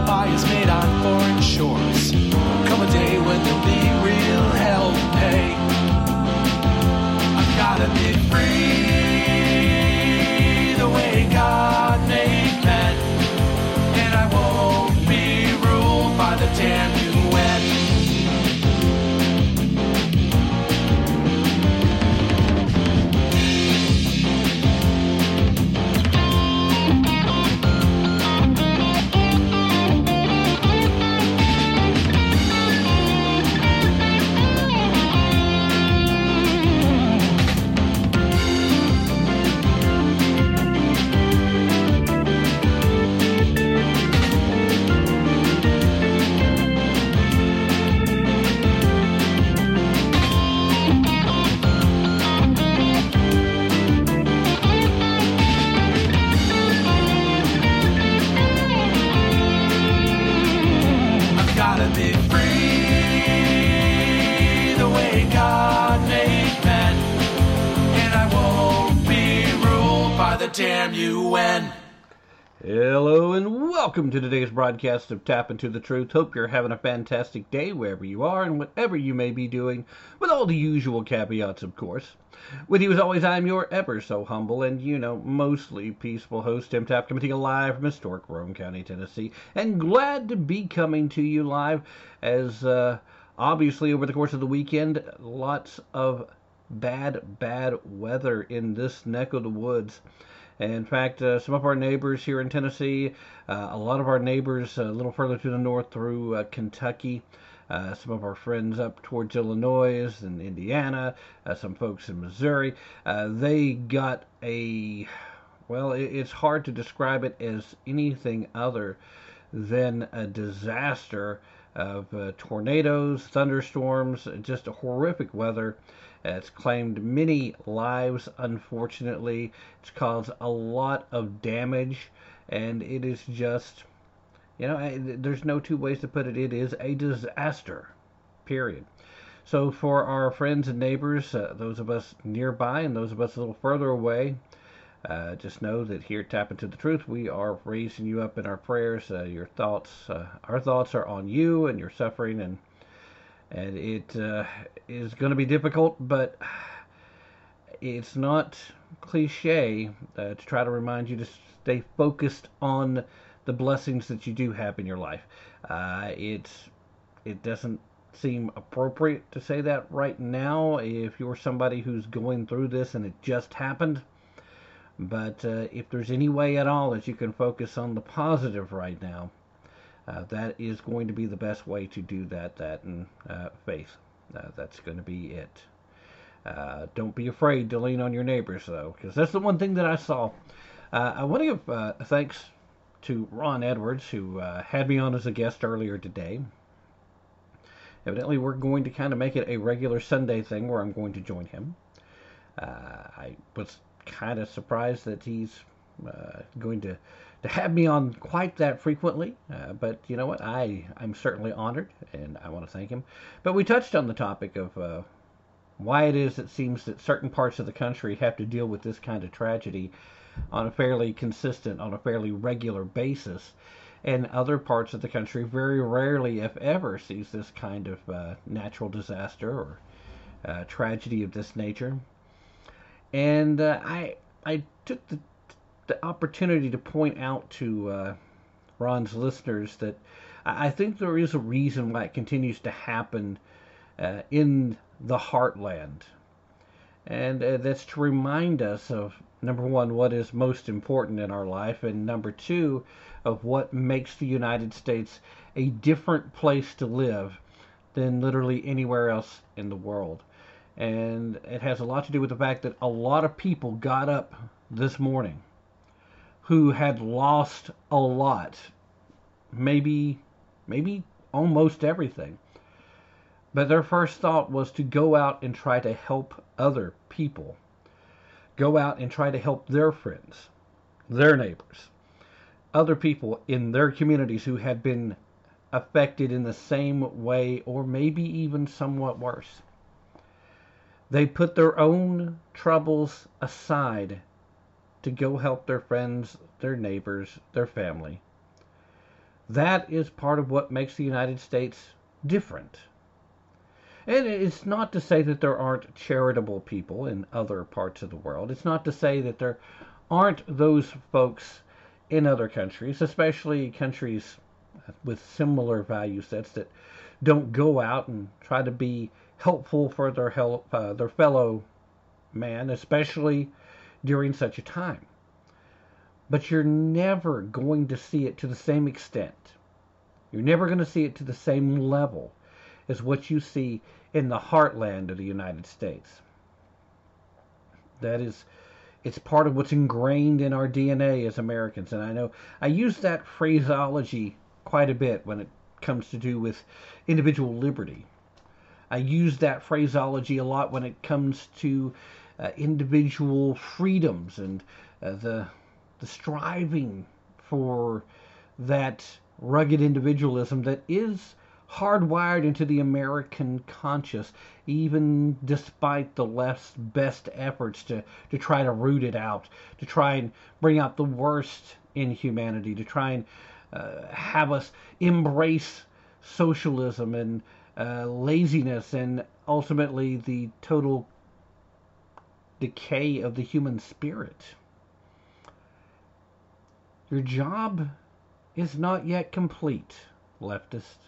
We buy is made on foreign shores. Come a day when there'll be real hell to pay. I've gotta be free damn UN. Hello and welcome to today's broadcast of Tapp Into the Truth. Hope you're having a fantastic day wherever you are and whatever you may be doing, with all the usual caveats, of course. With you as always, I'm your ever so humble and, you know, mostly peaceful host, Tim Tapp, coming to you live from historic Roane County, Tennessee, and glad to be coming to you live as, uh, obviously, over the course of the weekend, lots of bad, bad weather in this neck of the woods. In fact, uh, some of our neighbors here in Tennessee, uh, a lot of our neighbors a little further to the north through uh, Kentucky, uh, some of our friends up towards Illinois and Indiana, uh, some folks in Missouri, uh, they got a, well, it, it's hard to describe it as anything other than a disaster of uh, tornadoes, thunderstorms, just horrific weather. Uh, It's claimed many lives, unfortunately. It's caused a lot of damage, and it is just, you know, there's no two ways to put it. It is a disaster, period. So, for our friends and neighbors, uh, those of us nearby and those of us a little further away, uh, just know that here at Tapp Into the Truth, we are raising you up in our prayers. Uh, your thoughts, uh, our thoughts are on you and your suffering, and and it uh, is going to be difficult, but it's not cliche uh, to try to remind you to stay focused on the blessings that you do have in your life. Uh, it's it doesn't seem appropriate to say that right now if you're somebody who's going through this and it just happened. But uh, if there's any way at all that you can focus on the positive right now, uh, that is going to be the best way to do that. That and uh, faith. Uh, that's going to be it. Uh, don't be afraid to lean on your neighbors, though, because that's the one thing that I saw. Uh, I want to give thanks to Ron Edwards, who had me on as a guest earlier today. Evidently, we're going to kind of make it a regular Sunday thing where I'm going to join him. I was kind of surprised that he's going to to have me on quite that frequently. Uh, but you know what? I I'm certainly honored, and I want to thank him. But we touched on the topic of uh, why it is it seems that certain parts of the country have to deal with this kind of tragedy on a fairly consistent, on a fairly regular basis, and other parts of the country very rarely, if ever, sees this kind of uh, natural disaster or uh, tragedy of this nature. And uh, I I took the the opportunity to point out to uh, Ron's listeners that I think there is a reason why it continues to happen uh, in the heartland. And uh, that's to remind us of number one, what is most important in our life, and number two, of what makes the United States a different place to live than literally anywhere else in the world. And it has a lot to do with the fact that a lot of people got up this morning who had lost a lot, maybe, maybe almost everything. But their first thought was to go out and try to help other people. Go out and try to help their friends, their neighbors, other people in their communities who had been affected in the same way or maybe even somewhat worse. They put their own troubles aside to go help their friends, their neighbors, their family. That is part of what makes the United States different. And it's not to say that there aren't charitable people in other parts of the world. It's not to say that there aren't those folks in other countries, especially countries with similar value sets that don't go out and try to be helpful for their help, uh, their fellow man, especially during such a time. But you're never going to see it to the same extent. You're never going to see it to the same level as what you see in the heartland of the United States. That is it's part of what's ingrained in our DNA as Americans. And I know I use that phraseology quite a bit when it comes to do with individual liberty. I use that phraseology a lot when it comes to individual freedoms and uh, the the striving for that rugged individualism that is hardwired into the American conscience, even despite the left's best efforts to, to try to root it out, to try and bring out the worst in humanity, to try and uh, have us embrace socialism and uh, laziness and ultimately the total decay of the human spirit. Your job is not yet complete, leftist.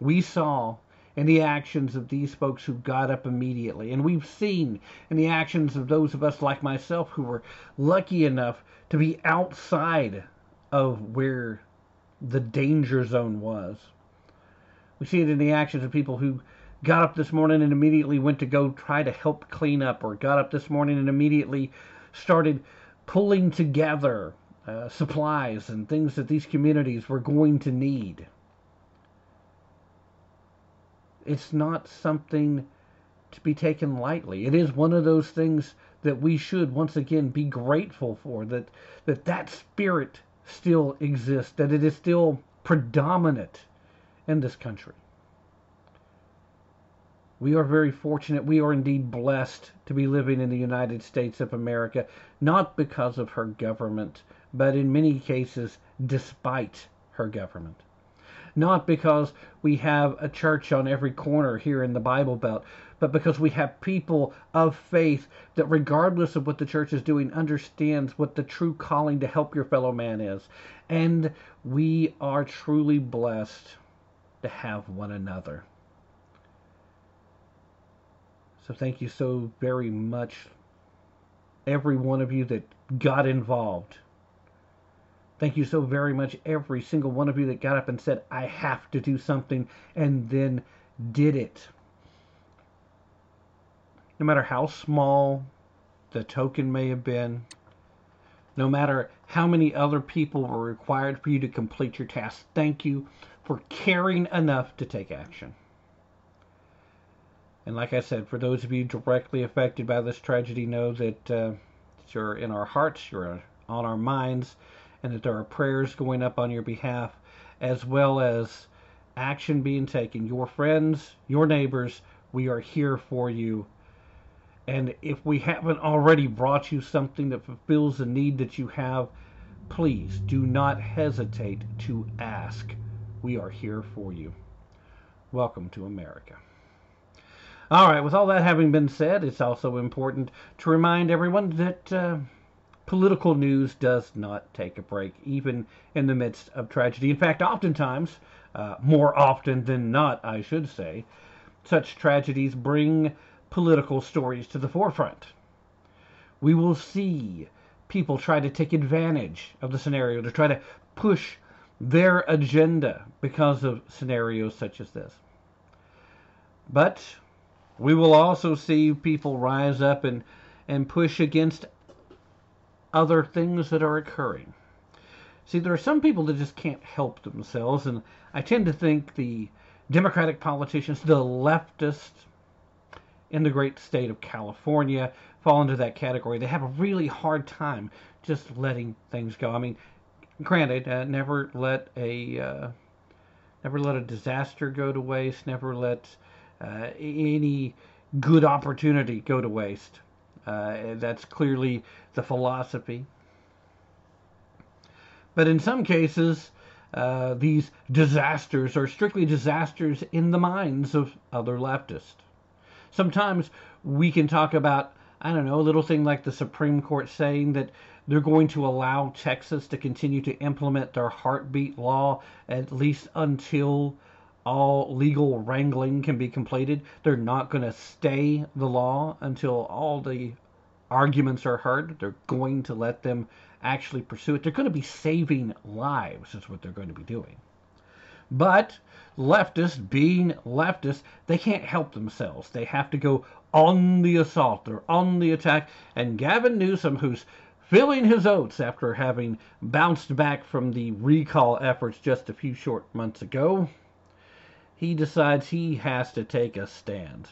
we saw in the actions of these folks who got up immediately. And we've seen in the actions of those of us like myself who were lucky enough to be outside of where the danger zone was. We see it in the actions of people who got up this morning and immediately went to go try to help clean up, or got up this morning and immediately started pulling together uh, supplies and things that these communities were going to need it's not something to be taken lightly. It is one of those things that we should once again be grateful for that that that spirit still exists, that it is still predominant in this country. We are very fortunate. We are indeed blessed to be living in the United States of America, not because of her government, but in many cases, despite her government not because we have a church on every corner here in the Bible Belt, but because we have people of faith that, regardless of what the church is doing, understands what the true calling to help your fellow man is. And we are truly blessed to have one another. So thank you so very much, every one of you that got involved Thank you so very much, every single one of you that got up and said, I have to do something, and then did it. No matter how small the token may have been, no matter how many other people were required for you to complete your task, thank you for caring enough to take action. And like I said, for those of you directly affected by this tragedy, know that uh, you're in our hearts, you're on our minds, and that there are prayers going up on your behalf, as well as action being taken. Your friends, your neighbors, we are here for you. And if we haven't already brought you something that fulfills the need that you have, please do not hesitate to ask. We are here for you. Welcome to America. All right, with all that having been said, it's also important to remind everyone that uh, political news does not take a break, even in the midst of tragedy. In fact, oftentimes, uh, more often than not, I should say, such tragedies bring political stories to the forefront. We will see people try to take advantage of the scenario to try to push their agenda because of scenarios such as this. But we will also see people rise up and, and push against other things that are occurring. See, there are some people that just can't help themselves, and I tend to think the Democratic politicians, the leftists in the great state of California, fall into that category. They have a really hard time just letting things go. I mean, granted, uh, never let a uh, never let a disaster go to waste. Never let uh, any good opportunity go to waste. Uh, that's clearly the philosophy. But in some cases, uh, these disasters are strictly disasters in the minds of other leftists. Sometimes we can talk about, I don't know, a little thing like the Supreme Court saying that they're going to allow Texas to continue to implement their heartbeat law at least until all legal wrangling can be completed. They're not going to stay the law until all the arguments are heard. They're going to let them actually pursue it. They're going to be saving lives, is what they're going to be doing. But leftists, being leftists, they can't help themselves. They have to go on the assault. They're on the attack. And Gavin Newsom, who's filling his oats after having bounced back from the recall efforts just a few short months ago, he decides he has to take a stand.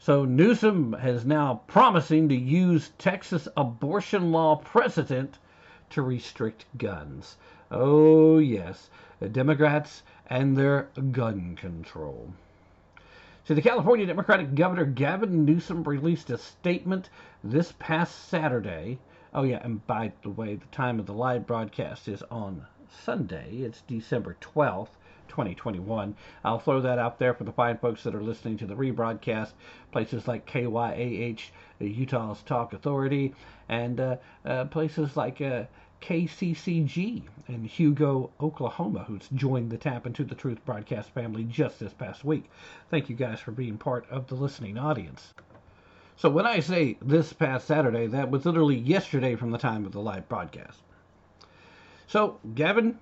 So Newsom is now promising to use Texas abortion law precedent to restrict guns. Oh, yes, the Democrats and their gun control. So the California Democratic Governor Gavin Newsom released a statement this past Saturday. Oh, yeah, and by the way, the time of the live broadcast is on Sunday. It's December 12th. 2021. I'll throw that out there for the fine folks that are listening to the rebroadcast. Places like KYAH, Utah's Talk Authority, and uh, uh, places like uh, KCCG in Hugo, Oklahoma, who's joined the Tapp into the Truth broadcast family just this past week. Thank you guys for being part of the listening audience. So when I say this past Saturday, that was literally yesterday from the time of the live broadcast. So, Gavin,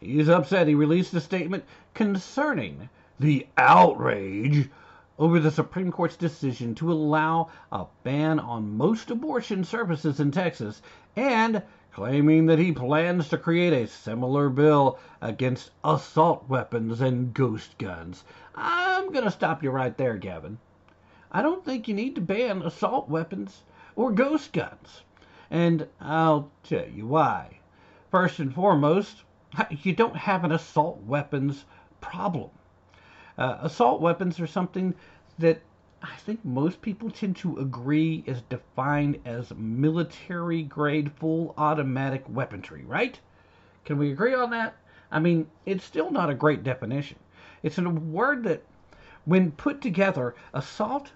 He's upset. He released a statement concerning the outrage over the Supreme Court's decision to allow a ban on most abortion services in Texas and claiming that he plans to create a similar bill against assault weapons and ghost guns. I'm going to stop you right there, Gavin. I don't think you need to ban assault weapons or ghost guns. And I'll tell you why. First and foremost, you don't have an assault weapons problem. Uh, assault weapons are something that I think most people tend to agree is defined as military grade full automatic weaponry, right? Can we agree on that? I mean, it's still not a great definition. It's a word that, when put together, assault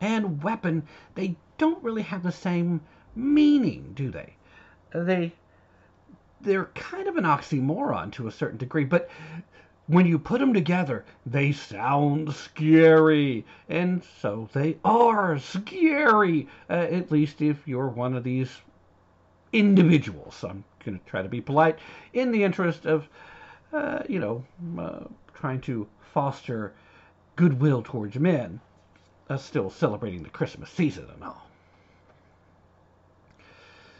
and weapon, they don't really have the same meaning, do they? They they're kind of an oxymoron to a certain degree, but when you put them together, they sound scary. And so they are scary, uh, at least if you're one of these individuals. I'm going to try to be polite in the interest of, uh, you know, uh, trying to foster goodwill towards men, uh, still celebrating the Christmas season and all.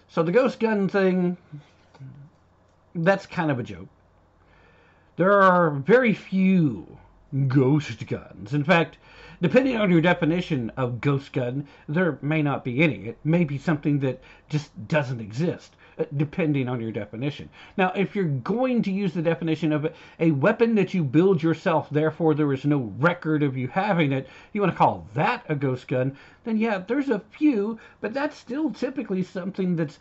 So the ghost gun thing, that's kind of a joke. There are very few ghost guns. In fact, depending on your definition of ghost gun, there may not be any. It may be something that just doesn't exist, uh, depending on your definition. Now, if you're going to use the definition of a weapon that you build yourself, therefore there is no record of you having it, you want to call that a ghost gun, then yeah, there's a few, but that's still typically something that's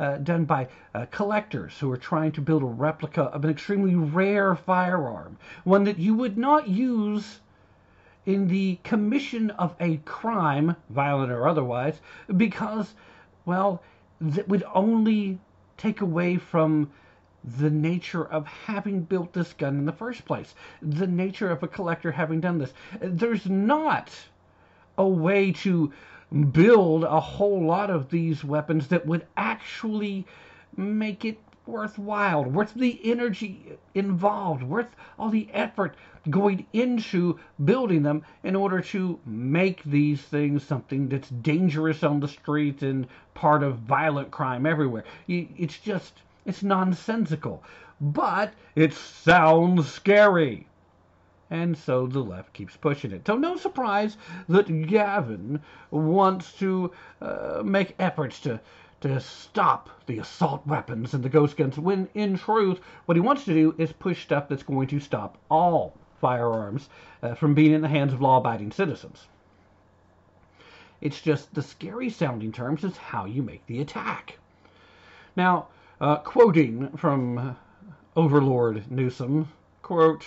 uh, done by uh, collectors who are trying to build a replica of an extremely rare firearm, one that you would not use in the commission of a crime, violent or otherwise, because, well, that would only take away from the nature of having built this gun in the first place, the nature of a collector having done this. There's not a way to build a whole lot of these weapons that would actually make it worthwhile, worth the energy involved, worth all the effort going into building them in order to make these things something that's dangerous on the street and part of violent crime everywhere. It's just, it's nonsensical. But it sounds scary. And so the left keeps pushing it. So no surprise that Gavin wants to uh, make efforts to to stop the assault weapons and the ghost guns when in truth what he wants to do is push stuff that's going to stop all firearms uh, from being in the hands of law-abiding citizens. It's just the scary sounding terms is how you make the attack. Now, uh, quoting from Overlord Newsom, quote,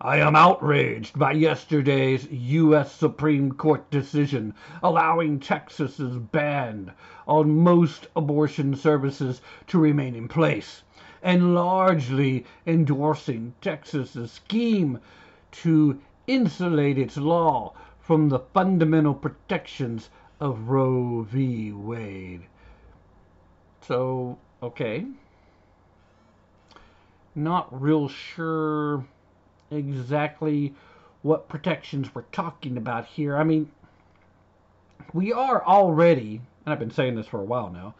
I am outraged by yesterday's U.S. Supreme Court decision allowing Texas's ban on most abortion services to remain in place and largely endorsing Texas's scheme to insulate its law from the fundamental protections of Roe v. Wade. So, okay. Not real sure exactly what protections we're talking about here. I mean, we are already, and I've been saying this for a while now,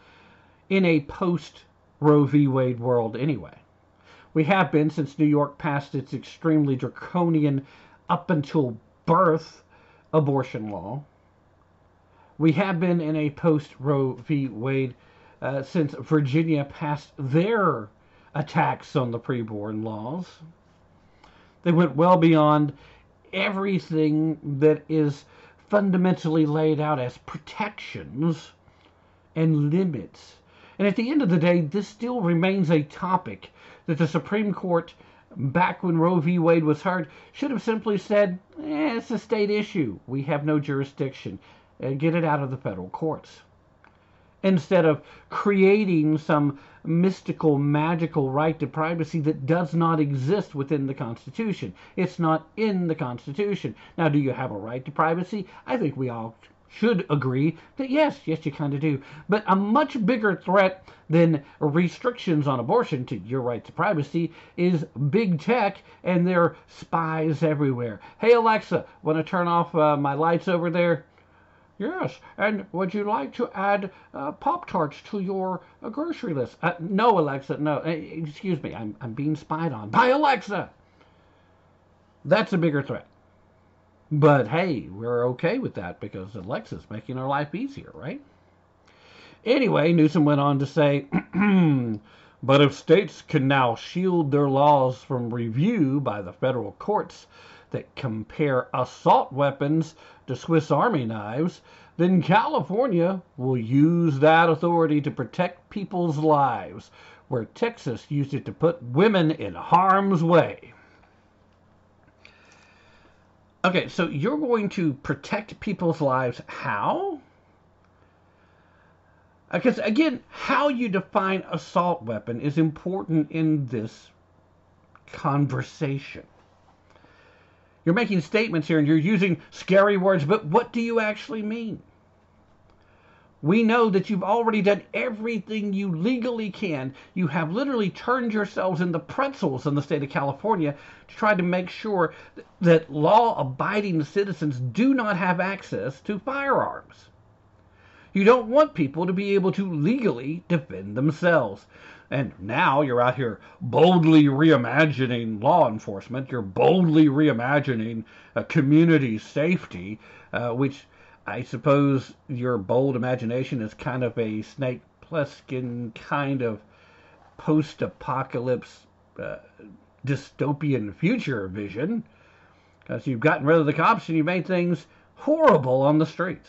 in a post Roe v. Wade world anyway. We have been since New York passed its extremely draconian up until birth abortion law. We have been in a post Roe v. Wade uh, since Virginia passed their attacks on the preborn laws. They went well beyond everything that is fundamentally laid out as protections and limits. And at the end of the day, this still remains a topic that the Supreme Court, back when Roe v. Wade was heard, should have simply said, eh, it's a state issue. We have no jurisdiction. Get it out of the federal courts instead of creating some mystical, magical right to privacy that does not exist within the Constitution. It's not in the Constitution. Now, do you have a right to privacy? I think we all should agree that yes, yes, you kind of do. But a much bigger threat than restrictions on abortion to your right to privacy is big tech and their spies everywhere. Hey, Alexa, want to turn off uh, my lights over there? Yes, and would you like to add uh, Pop Tarts to your uh, grocery list? Uh, no, Alexa, no. Uh, excuse me, I'm, I'm being spied on by Alexa. That's a bigger threat. But hey, we're okay with that because Alexa's making our life easier, right? Anyway, Newsom went on to say, but if states can now shield their laws from review by the federal courts, that compare assault weapons to Swiss Army knives, then California will use that authority to protect people's lives, where Texas used it to put women in harm's way. Okay, so you're going to protect people's lives how? Uh, because again, how you define assault weapon is important in this conversation. You're making statements here and you're using scary words, but what do you actually mean? We know that you've already done everything you legally can. You have literally turned yourselves into pretzels in the state of California to try to make sure that law abiding citizens do not have access to firearms. You don't want people to be able to legally defend themselves. And now you're out here boldly reimagining law enforcement. You're boldly reimagining uh, community safety, uh, which I suppose your bold imagination is kind of a Snake Plissken kind of post apocalypse uh, dystopian future vision. Because you've gotten rid of the cops and you've made things horrible on the streets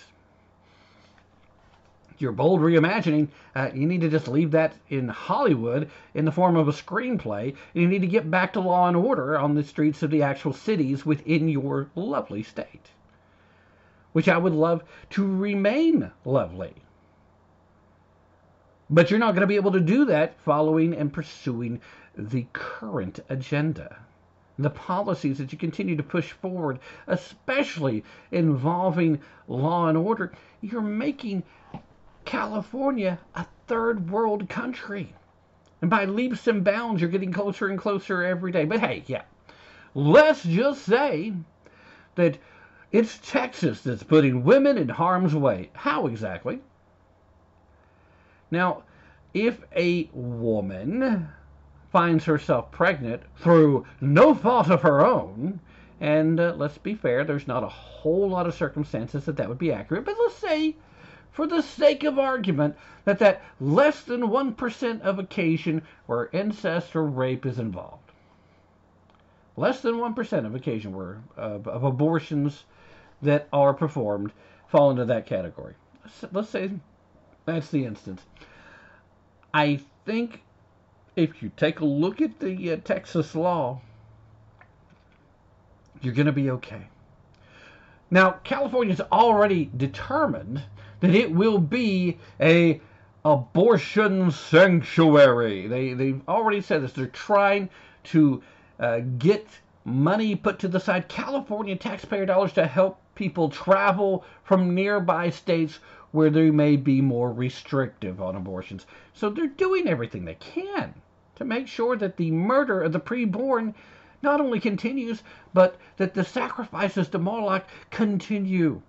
your bold reimagining, uh, you need to just leave that in Hollywood in the form of a screenplay. You need to get back to law and order on the streets of the actual cities within your lovely state, which I would love to remain lovely. But you're not going to be able to do that following and pursuing the current agenda. The policies that you continue to push forward, especially involving law and order, you're making California a third world country. And by leaps and bounds, you're getting closer and closer every day. But hey, yeah, let's just say that it's Texas that's putting women in harm's way. How exactly? Now, if a woman finds herself pregnant through no fault of her own, and uh, let's be fair, there's not a whole lot of circumstances that that would be accurate, but let's say, for the sake of argument, that that less than 1% of occasion where incest or rape is involved. Less than 1% of occasion where uh, of abortions that are performed fall into that category. Let's say that's the instance. I think if you take a look at the uh, Texas law, you're going to be okay. Now, California's already determined that it will be a abortion sanctuary. They they've already said this. They're trying to uh, get money put to the side, California taxpayer dollars to help people travel from nearby states where they may be more restrictive on abortions. So they're doing everything they can to make sure that the murder of the preborn not only continues, but that the sacrifices to Moloch continue.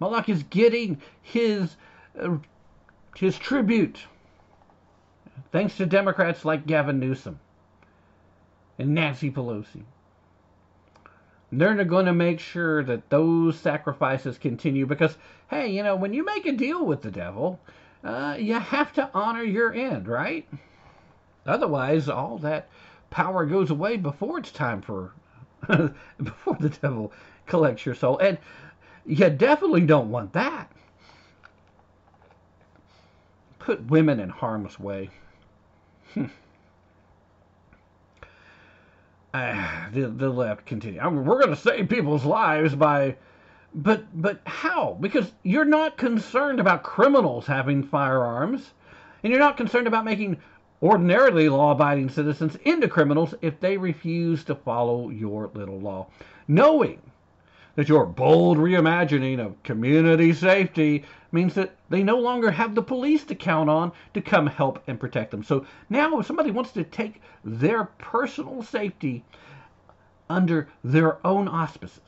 Moloch is getting his uh, his tribute, thanks to Democrats like Gavin Newsom and Nancy Pelosi. They're going to make sure that those sacrifices continue because, hey, you know, when you make a deal with the devil, uh, you have to honor your end, right? Otherwise, all that power goes away before it's time for before the devil collects your soul. And you definitely don't want that. Put women in harm's way. Hmm. Uh, the, the left continue. I mean, we're going to save people's lives by, but but how? Because you're not concerned about criminals having firearms, and you're not concerned about making ordinarily law-abiding citizens into criminals if they refuse to follow your little law, knowing that your bold reimagining of community safety means that they no longer have the police to count on to come help and protect them. So now, if somebody wants to take their personal safety under their own auspices,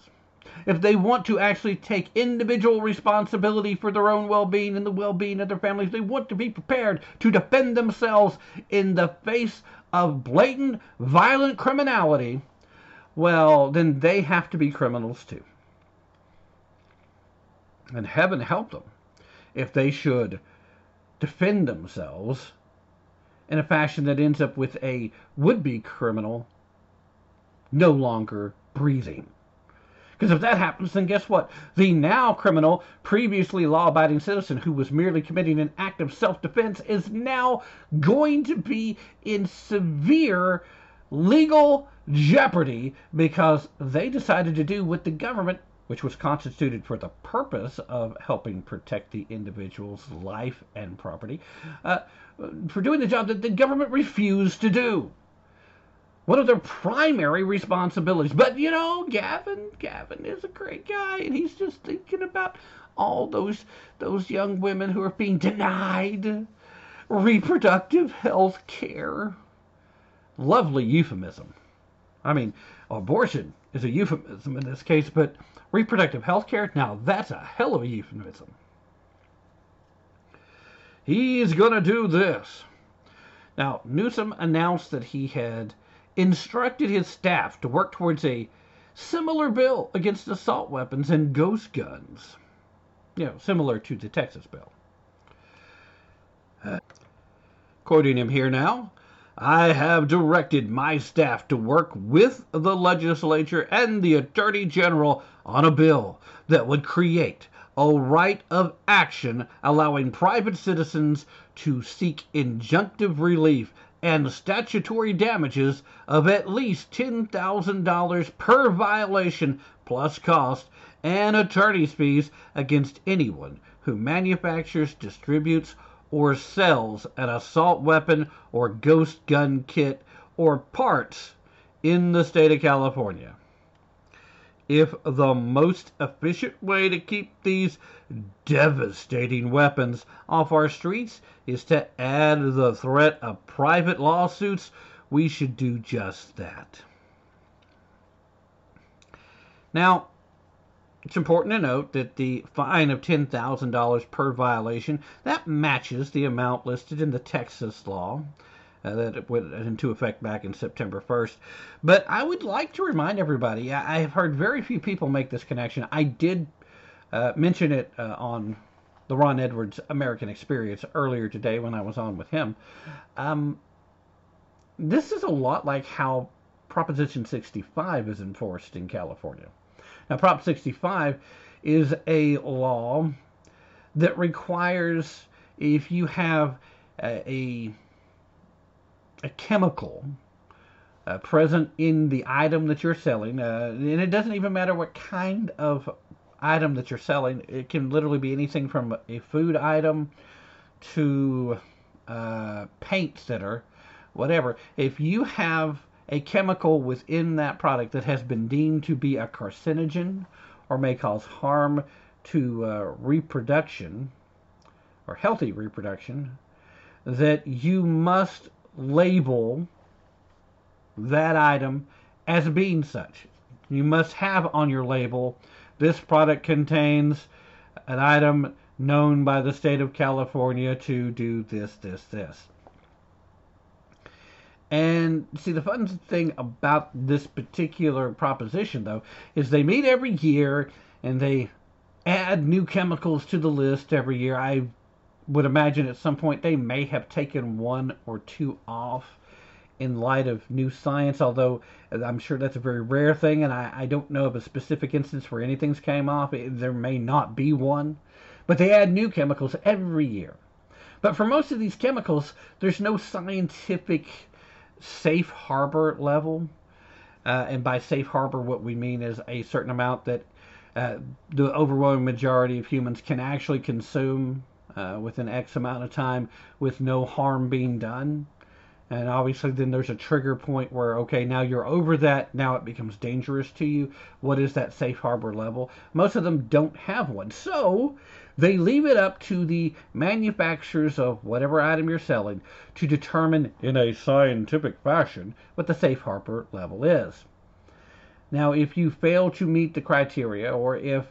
if they want to actually take individual responsibility for their own well being and the well being of their families, they want to be prepared to defend themselves in the face of blatant, violent criminality, well, then they have to be criminals too. And heaven help them if they should defend themselves in a fashion that ends up with a would be criminal no longer breathing. Because if that happens, then guess what? The now criminal, previously law abiding citizen who was merely committing an act of self defense is now going to be in severe legal jeopardy because they decided to do what the government which was constituted for the purpose of helping protect the individual's life and property, uh, for doing the job that the government refused to do. One of their primary responsibilities. But you know, Gavin, Gavin is a great guy, and he's just thinking about all those those young women who are being denied reproductive health care. Lovely euphemism. I mean, abortion is a euphemism in this case, but reproductive health care, now that's a hell of a euphemism. He's going to do this. Now, Newsom announced that he had instructed his staff to work towards a similar bill against assault weapons and ghost guns. You know, similar to the Texas bill. Uh, quoting him here now I have directed my staff to work with the legislature and the Attorney General on a bill that would create a right of action allowing private citizens to seek injunctive relief and statutory damages of at least $10,000 per violation plus cost and attorney's fees against anyone who manufactures, distributes, or sells an assault weapon or ghost gun kit or parts in the state of California. If the most efficient way to keep these devastating weapons off our streets is to add the threat of private lawsuits, we should do just that. Now, it's important to note that the fine of $10,000 per violation that matches the amount listed in the Texas law uh, that went into effect back in September 1st. But I would like to remind everybody, I have heard very few people make this connection. I did uh, mention it uh, on the Ron Edwards American Experience earlier today when I was on with him. Um, this is a lot like how Proposition 65 is enforced in California. Now, Prop 65 is a law that requires if you have a, a chemical uh, present in the item that you're selling, uh, and it doesn't even matter what kind of item that you're selling. It can literally be anything from a food item to uh, paint thinner, whatever. If you have a chemical within that product that has been deemed to be a carcinogen or may cause harm to uh, reproduction or healthy reproduction, that you must label that item as being such. You must have on your label this product contains an item known by the state of California to do this, this, this. And see, the fun thing about this particular proposition, though, is they meet every year and they add new chemicals to the list every year. I would imagine at some point they may have taken one or two off in light of new science, although I'm sure that's a very rare thing, and I, I don't know of a specific instance where anything's came off. There may not be one, but they add new chemicals every year. But for most of these chemicals, there's no scientific safe harbor level. Uh, and by safe harbor, what we mean is a certain amount that uh, the overwhelming majority of humans can actually consume uh, within X amount of time with no harm being done. And obviously, then there's a trigger point where, okay, now you're over that. Now it becomes dangerous to you. What is that safe harbor level? Most of them don't have one. So they leave it up to the manufacturers of whatever item you're selling to determine in a scientific fashion what the safe harbor level is. Now, if you fail to meet the criteria, or if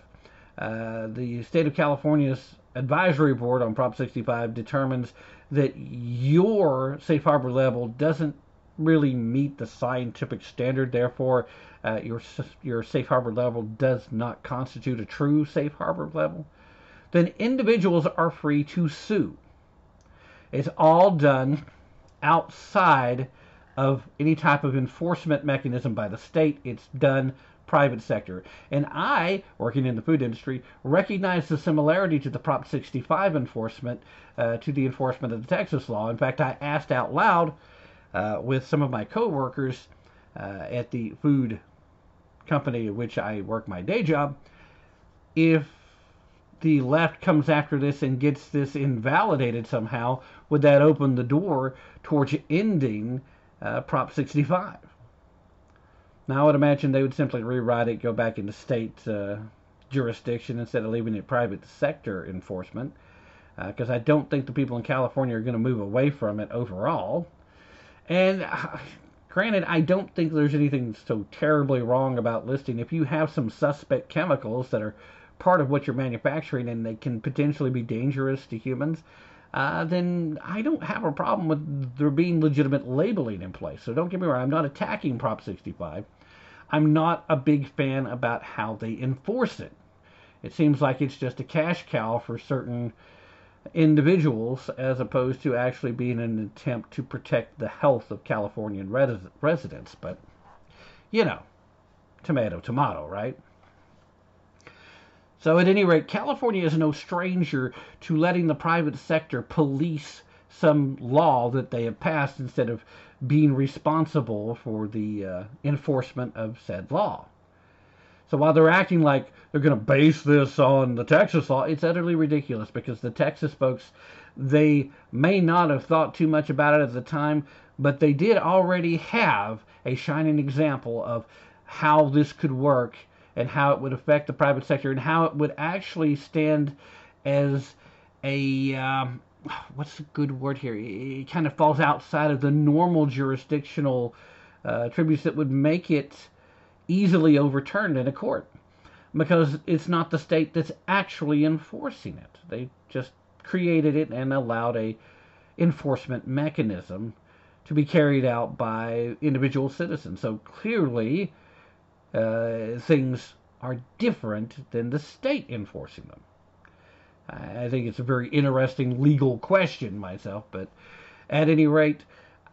uh, the state of California's advisory board on Prop 65 determines that your safe harbor level doesn't really meet the scientific standard, therefore uh, your your safe harbor level does not constitute a true safe harbor level, then individuals are free to sue. It's all done outside of any type of enforcement mechanism by the state. It's done private sector. And I, working in the food industry, recognize the similarity to the Prop 65 enforcement uh, to the enforcement of the Texas law. In fact, I asked out loud uh, with some of my coworkers uh, at the food company at which I work my day job if the left comes after this and gets this invalidated somehow, would that open the door towards ending uh, Prop 65? Now, I would imagine they would simply rewrite it, go back into state uh, jurisdiction instead of leaving it private sector enforcement, because uh, I don't think the people in California are going to move away from it overall. And uh, granted, I don't think there's anything so terribly wrong about listing. If you have some suspect chemicals that are part of what you're manufacturing and they can potentially be dangerous to humans, uh, then I don't have a problem with there being legitimate labeling in place. So don't get me wrong, I'm not attacking Prop 65. I'm not a big fan about how they enforce it. It seems like it's just a cash cow for certain individuals as opposed to actually being an attempt to protect the health of Californian res- residents. But, you know, tomato, tomato, right? So, at any rate, California is no stranger to letting the private sector police some law that they have passed instead of being responsible for the uh, enforcement of said law. So while they're acting like they're going to base this on the Texas law, it's utterly ridiculous because the Texas folks, they may not have thought too much about it at the time, but they did already have a shining example of how this could work and how it would affect the private sector and how it would actually stand as a um, what's a good word here? It kind of falls outside of the normal jurisdictional uh, attributes that would make it easily overturned in a court because it's not the state that's actually enforcing it. They just created it and allowed a enforcement mechanism to be carried out by individual citizens. So clearly, uh, things are different than the state enforcing them. I think it's a very interesting legal question myself, but at any rate,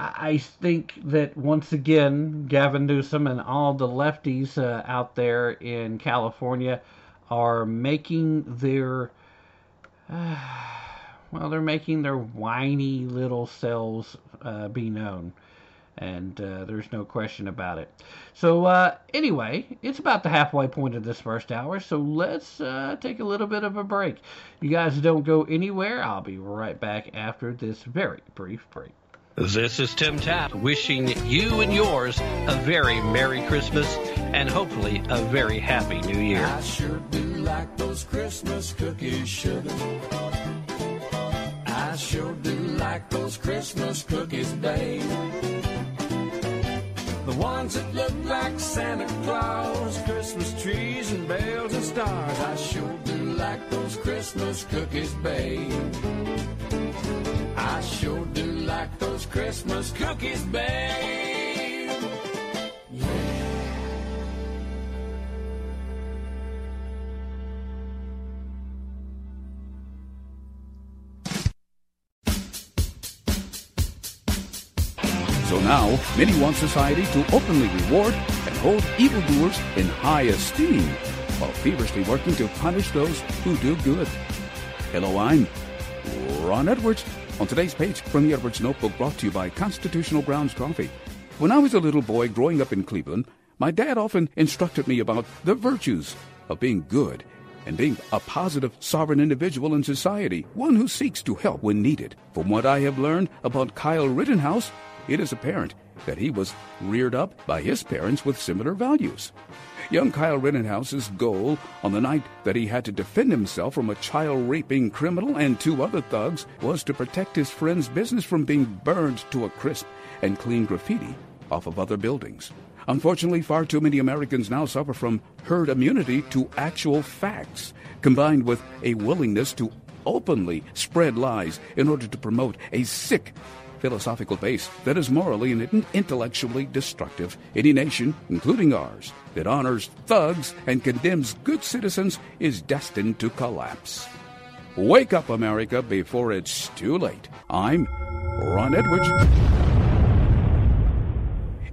I think that once again, Gavin Newsom and all the lefties uh, out there in California are making their, uh, well, they're making their whiny little selves uh, be known. And uh, there's no question about it. So, uh, anyway, it's about the halfway point of this first hour, so let's uh, take a little bit of a break. You guys don't go anywhere. I'll be right back after this very brief break. This is Tim Tapp wishing you and yours a very Merry Christmas and hopefully a very Happy New Year. I sure do like those Christmas cookies, sugar. I sure do like those Christmas cookies, babe. The ones that look like Santa Claus, Christmas trees and bells and stars. I sure do like those Christmas cookies, babe. I sure do like those Christmas cookies, babe. Now, many want society to openly reward and hold evildoers in high esteem, while feverishly working to punish those who do good. Hello, I'm Ron Edwards. On today's page from the Edwards Notebook, brought to you by Constitutional Grounds Coffee. When I was a little boy growing up in Cleveland, my dad often instructed me about the virtues of being good and being a positive, sovereign individual in society, one who seeks to help when needed. From what I have learned about Kyle Rittenhouse, it is apparent that he was reared up by his parents with similar values. Young Kyle Rittenhouse's goal on the night that he had to defend himself from a child raping criminal and two other thugs was to protect his friend's business from being burned to a crisp and clean graffiti off of other buildings. Unfortunately, far too many Americans now suffer from herd immunity to actual facts, combined with a willingness to openly spread lies in order to promote a sick philosophical base that is morally and intellectually destructive. Any nation, including ours, that honors thugs and condemns good citizens is destined to collapse. Wake up, America, before it's too late. I'm Ron Edwards.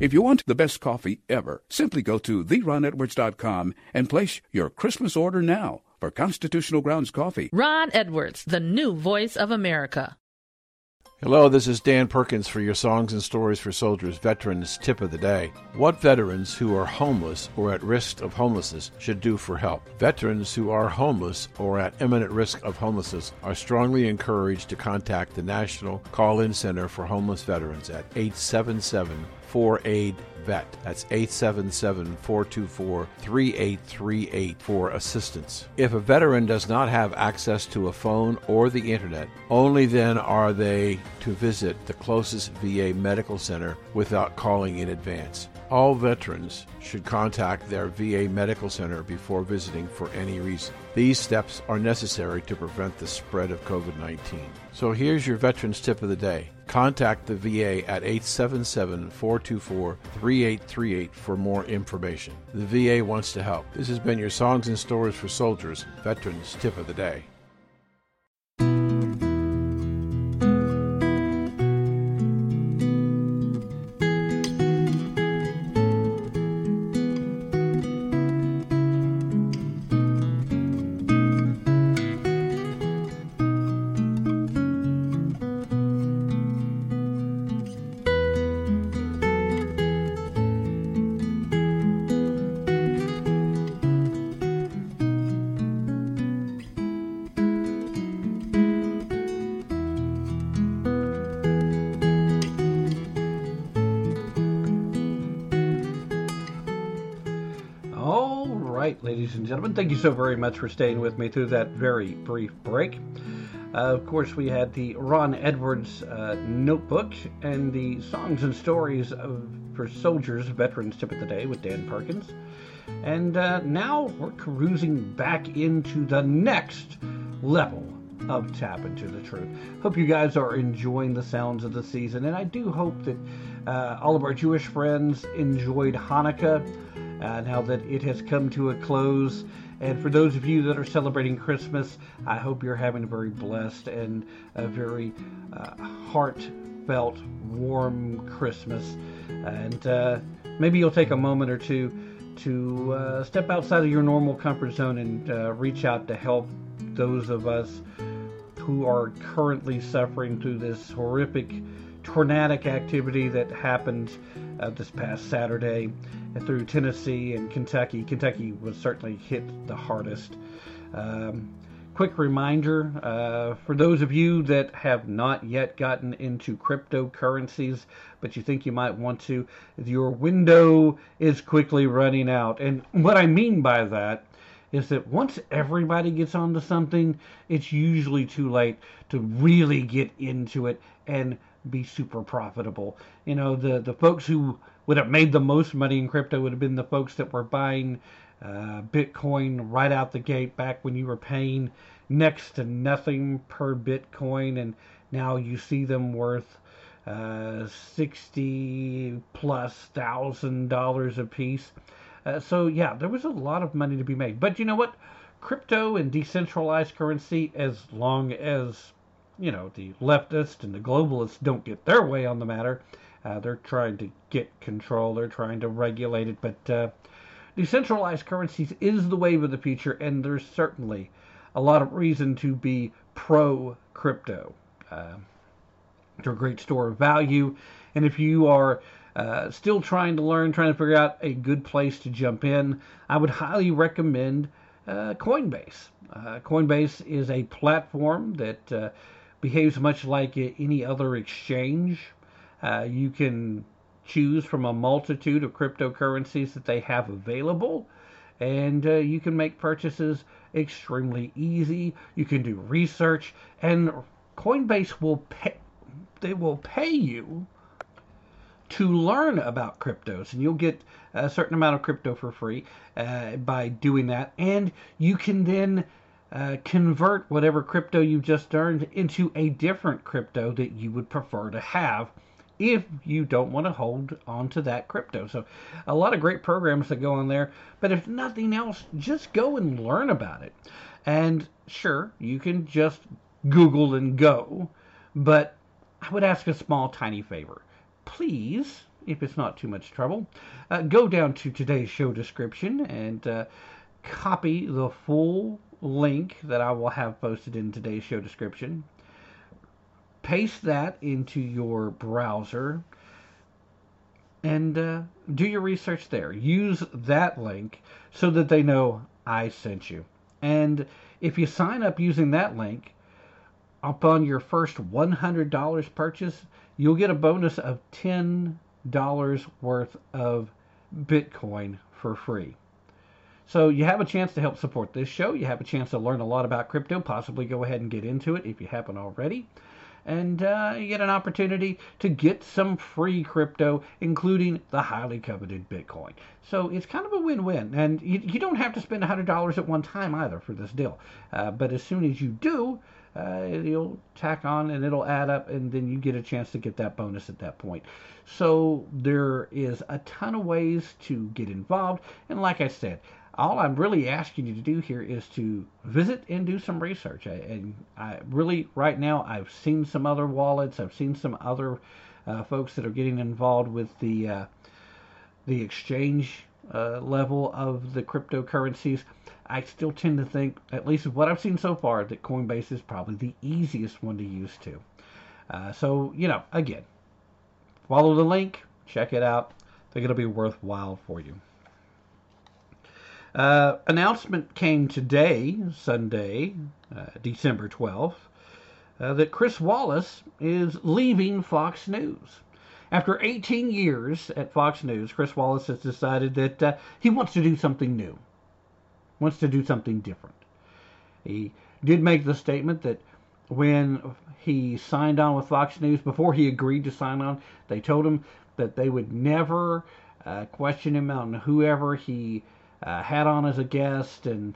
If you want the best coffee ever, simply go to theronedwards.com and place your Christmas order now for Constitutional Grounds Coffee. Ron Edwards, the new voice of America. Hello, this is Dan Perkins for your Songs and Stories for Soldiers Veterans Tip of the Day. What veterans who are homeless or at risk of homelessness should do for help. Veterans who are homeless or at imminent risk of homelessness are strongly encouraged to contact the National Call In Center for Homeless Veterans at 877 877- 48 VET. That's 877 424 3838 for assistance. If a veteran does not have access to a phone or the internet, only then are they to visit the closest VA medical center without calling in advance all veterans should contact their VA medical center before visiting for any reason. These steps are necessary to prevent the spread of COVID 19. So here's your Veterans Tip of the Day. Contact the VA at 877 424 3838 for more information. The VA wants to help. This has been your Songs and Stories for Soldiers Veterans Tip of the Day. So very much for staying with me through that very brief break. Uh, of course, we had the Ron Edwards uh, notebook and the songs and stories of, for soldiers, veterans tip of the day with Dan Perkins. And uh, now we're cruising back into the next level of Tapp Into the Truth. Hope you guys are enjoying the sounds of the season, and I do hope that uh, all of our Jewish friends enjoyed Hanukkah uh, now that it has come to a close. And for those of you that are celebrating Christmas, I hope you're having a very blessed and a very uh, heartfelt, warm Christmas. And uh, maybe you'll take a moment or two to uh, step outside of your normal comfort zone and uh, reach out to help those of us who are currently suffering through this horrific tornadic activity that happened uh, this past Saturday through Tennessee and Kentucky. Kentucky was certainly hit the hardest. Um, quick reminder uh, for those of you that have not yet gotten into cryptocurrencies, but you think you might want to, your window is quickly running out. And what I mean by that is that once everybody gets onto something, it's usually too late to really get into it and be super profitable. You know, the the folks who would have made the most money in crypto would have been the folks that were buying uh, Bitcoin right out the gate back when you were paying next to nothing per Bitcoin, and now you see them worth uh, sixty plus thousand dollars a piece. Uh, so yeah, there was a lot of money to be made. But you know what? Crypto and decentralized currency, as long as you know, the leftists and the globalists don't get their way on the matter. Uh, they're trying to get control. They're trying to regulate it. But uh, decentralized currencies is the wave of the future, and there's certainly a lot of reason to be pro crypto. Uh, they're a great store of value, and if you are uh, still trying to learn, trying to figure out a good place to jump in, I would highly recommend uh, Coinbase. Uh, Coinbase is a platform that uh, behaves much like any other exchange. Uh, you can choose from a multitude of cryptocurrencies that they have available, and uh, you can make purchases extremely easy. You can do research, and Coinbase will pay. They will pay you to learn about cryptos, and you'll get a certain amount of crypto for free uh, by doing that. And you can then uh, convert whatever crypto you've just earned into a different crypto that you would prefer to have if you don't want to hold on to that crypto. So, a lot of great programs that go on there, but if nothing else, just go and learn about it. And sure, you can just Google and go, but I would ask a small, tiny favor. Please, if it's not too much trouble, uh, go down to today's show description and uh, copy the full link that I will have posted in today's show description. Paste that into your browser and uh, do your research there. Use that link so that they know I sent you. And if you sign up using that link, upon your first $100 purchase, you'll get a bonus of $10 worth of Bitcoin for free. So you have a chance to help support this show. You have a chance to learn a lot about crypto, possibly go ahead and get into it if you haven't already. And uh, you get an opportunity to get some free crypto, including the highly coveted Bitcoin. So it's kind of a win win. And you, you don't have to spend $100 at one time either for this deal. Uh, but as soon as you do, uh, you'll tack on and it'll add up, and then you get a chance to get that bonus at that point. So there is a ton of ways to get involved. And like I said, all I'm really asking you to do here is to visit and do some research. I, and I really, right now, I've seen some other wallets. I've seen some other uh, folks that are getting involved with the uh, the exchange uh, level of the cryptocurrencies. I still tend to think, at least what I've seen so far, that Coinbase is probably the easiest one to use to. Uh, so, you know, again, follow the link, check it out. I think it'll be worthwhile for you. Uh, announcement came today, Sunday, uh, December 12th, uh, that Chris Wallace is leaving Fox News. After 18 years at Fox News, Chris Wallace has decided that uh, he wants to do something new. wants to do something different. He did make the statement that when he signed on with Fox News, before he agreed to sign on, they told him that they would never uh, question him on whoever he uh, had on as a guest and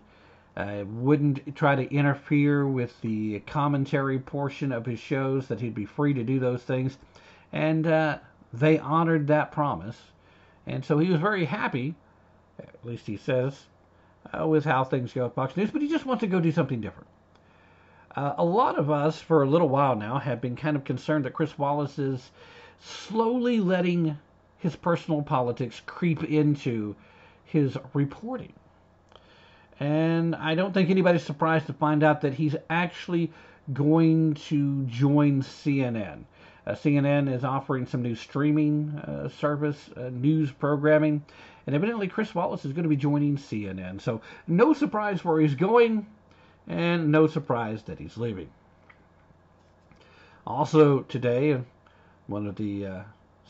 uh, wouldn't try to interfere with the commentary portion of his shows, that he'd be free to do those things. And uh, they honored that promise. And so he was very happy, at least he says, uh, with how things go at Fox News, but he just wants to go do something different. Uh, a lot of us, for a little while now, have been kind of concerned that Chris Wallace is slowly letting his personal politics creep into his reporting. And I don't think anybody's surprised to find out that he's actually going to join CNN. Uh, CNN is offering some new streaming uh, service, uh, news programming, and evidently Chris Wallace is going to be joining CNN. So, no surprise where he's going, and no surprise that he's leaving. Also, today, one of the uh,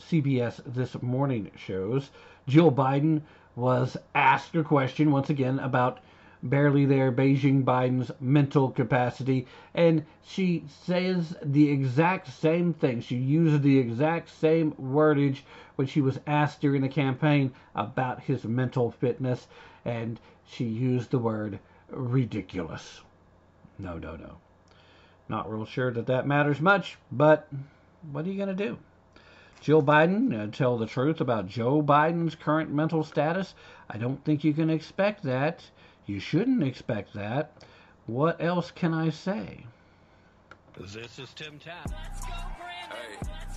CBS This Morning shows, Jill Biden was asked a question once again about barely there Beijing Biden's mental capacity, and she says the exact same thing. She uses the exact same wordage when she was asked during the campaign about his mental fitness, and she used the word ridiculous. No, no, no. Not real sure that that matters much, but what are you going to do? Jill Biden uh, tell the truth about Joe Biden's current mental status? I don't think you can expect that. You shouldn't expect that. What else can I say? This is Tim Tapp. Hey. Hey.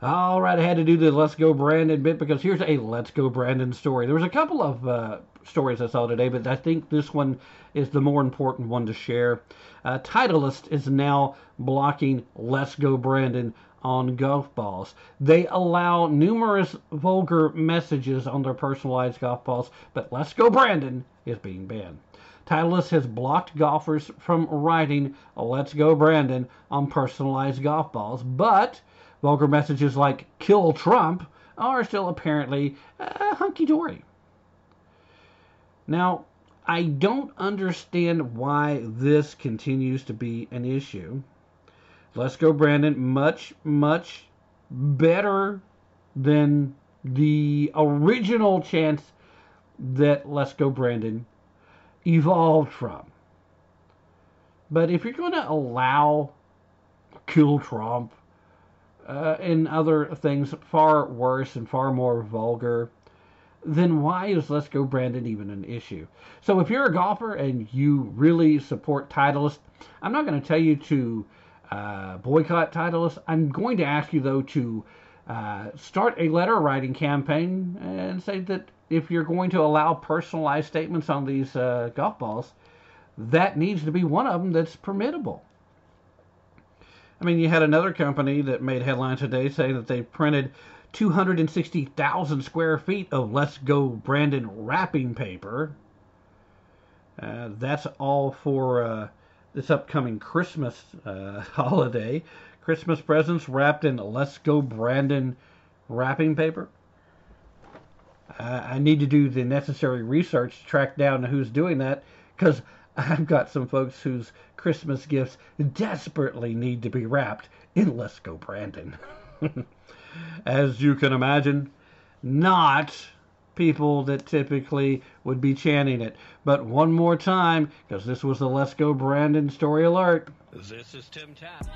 All right, I had to do the Let's Go Brandon bit because here's a Let's Go Brandon story. There was a couple of uh, stories I saw today, but I think this one is the more important one to share. Uh, Titleist is now blocking Let's Go Brandon on golf balls. They allow numerous vulgar messages on their personalized golf balls, but Let's Go Brandon is being banned. Titleist has blocked golfers from writing Let's Go Brandon on personalized golf balls, but vulgar messages like kill Trump are still apparently uh, hunky dory. Now, I don't understand why this continues to be an issue. Let's go, Brandon. Much, much better than the original chance that Let's Go, Brandon evolved from. But if you're going to allow Kill Trump uh, other things far worse and far more vulgar, then why is Let's Go Brandon even an issue? So if you're a golfer and you really support Titleist, I'm not going to tell you to uh, boycott Titleist. I'm going to ask you though to uh, start a letter writing campaign and say that if you're going to allow personalized statements on these uh, golf balls, that needs to be one of them that's permittable. I mean, you had another company that made headlines today saying that they printed 260,000 square feet of Let's Go Brandon wrapping paper. Uh, that's all for uh, this upcoming Christmas uh, holiday. Christmas presents wrapped in Let's Go Brandon wrapping paper. I need to do the necessary research to track down who's doing that because I've got some folks whose Christmas gifts desperately need to be wrapped in Let's Go Brandon. As you can imagine, not people that typically would be chanting it. But one more time, because this was the Let's Go Brandon story alert. This is Tim Tapp.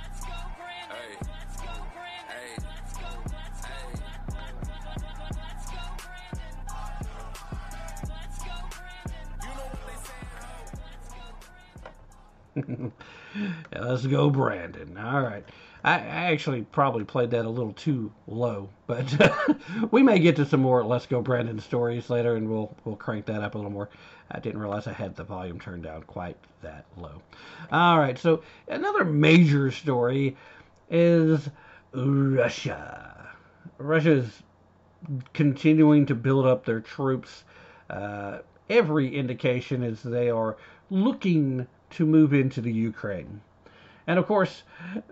Let's go, Brandon. All right. I, I actually probably played that a little too low, but we may get to some more Let's Go Brandon stories later, and we'll we'll crank that up a little more. I didn't realize I had the volume turned down quite that low. All right, so another major story is Russia. Russia is continuing to build up their troops. Uh, every indication is they are looking to move into the Ukraine. And of course,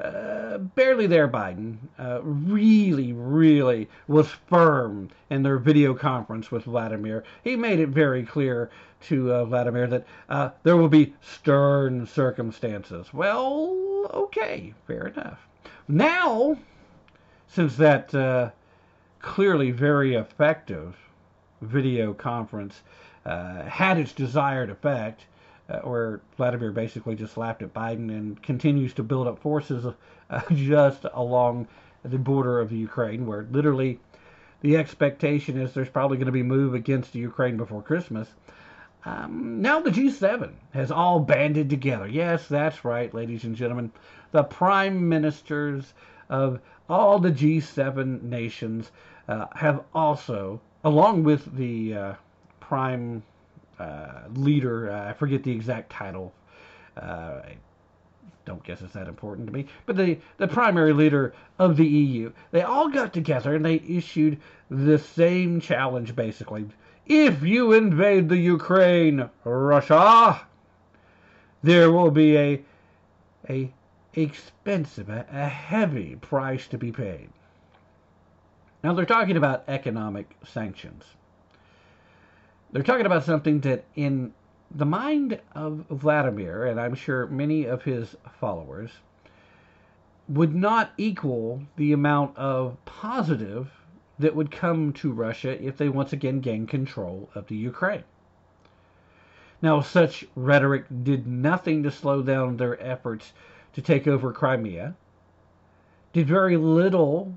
uh, barely there, Biden uh, really, really was firm in their video conference with Vladimir. He made it very clear to uh, Vladimir that uh, there will be stern circumstances. Well, okay, fair enough. Now, since that uh, clearly very effective video conference uh, had its desired effect, where Vladimir basically just laughed at Biden and continues to build up forces uh, just along the border of the Ukraine, where literally the expectation is there's probably going to be move against Ukraine before Christmas. Um, now the G7 has all banded together. Yes, that's right, ladies and gentlemen. The prime ministers of all the G7 nations uh, have also, along with the uh, prime uh, leader, uh, I forget the exact title. Uh, I don't guess it's that important to me. But the, the primary leader of the EU, they all got together and they issued the same challenge basically. If you invade the Ukraine, Russia, there will be a a expensive, a, a heavy price to be paid. Now they're talking about economic sanctions. They're talking about something that, in the mind of Vladimir, and I'm sure many of his followers, would not equal the amount of positive that would come to Russia if they once again gained control of the Ukraine. Now, such rhetoric did nothing to slow down their efforts to take over Crimea, did very little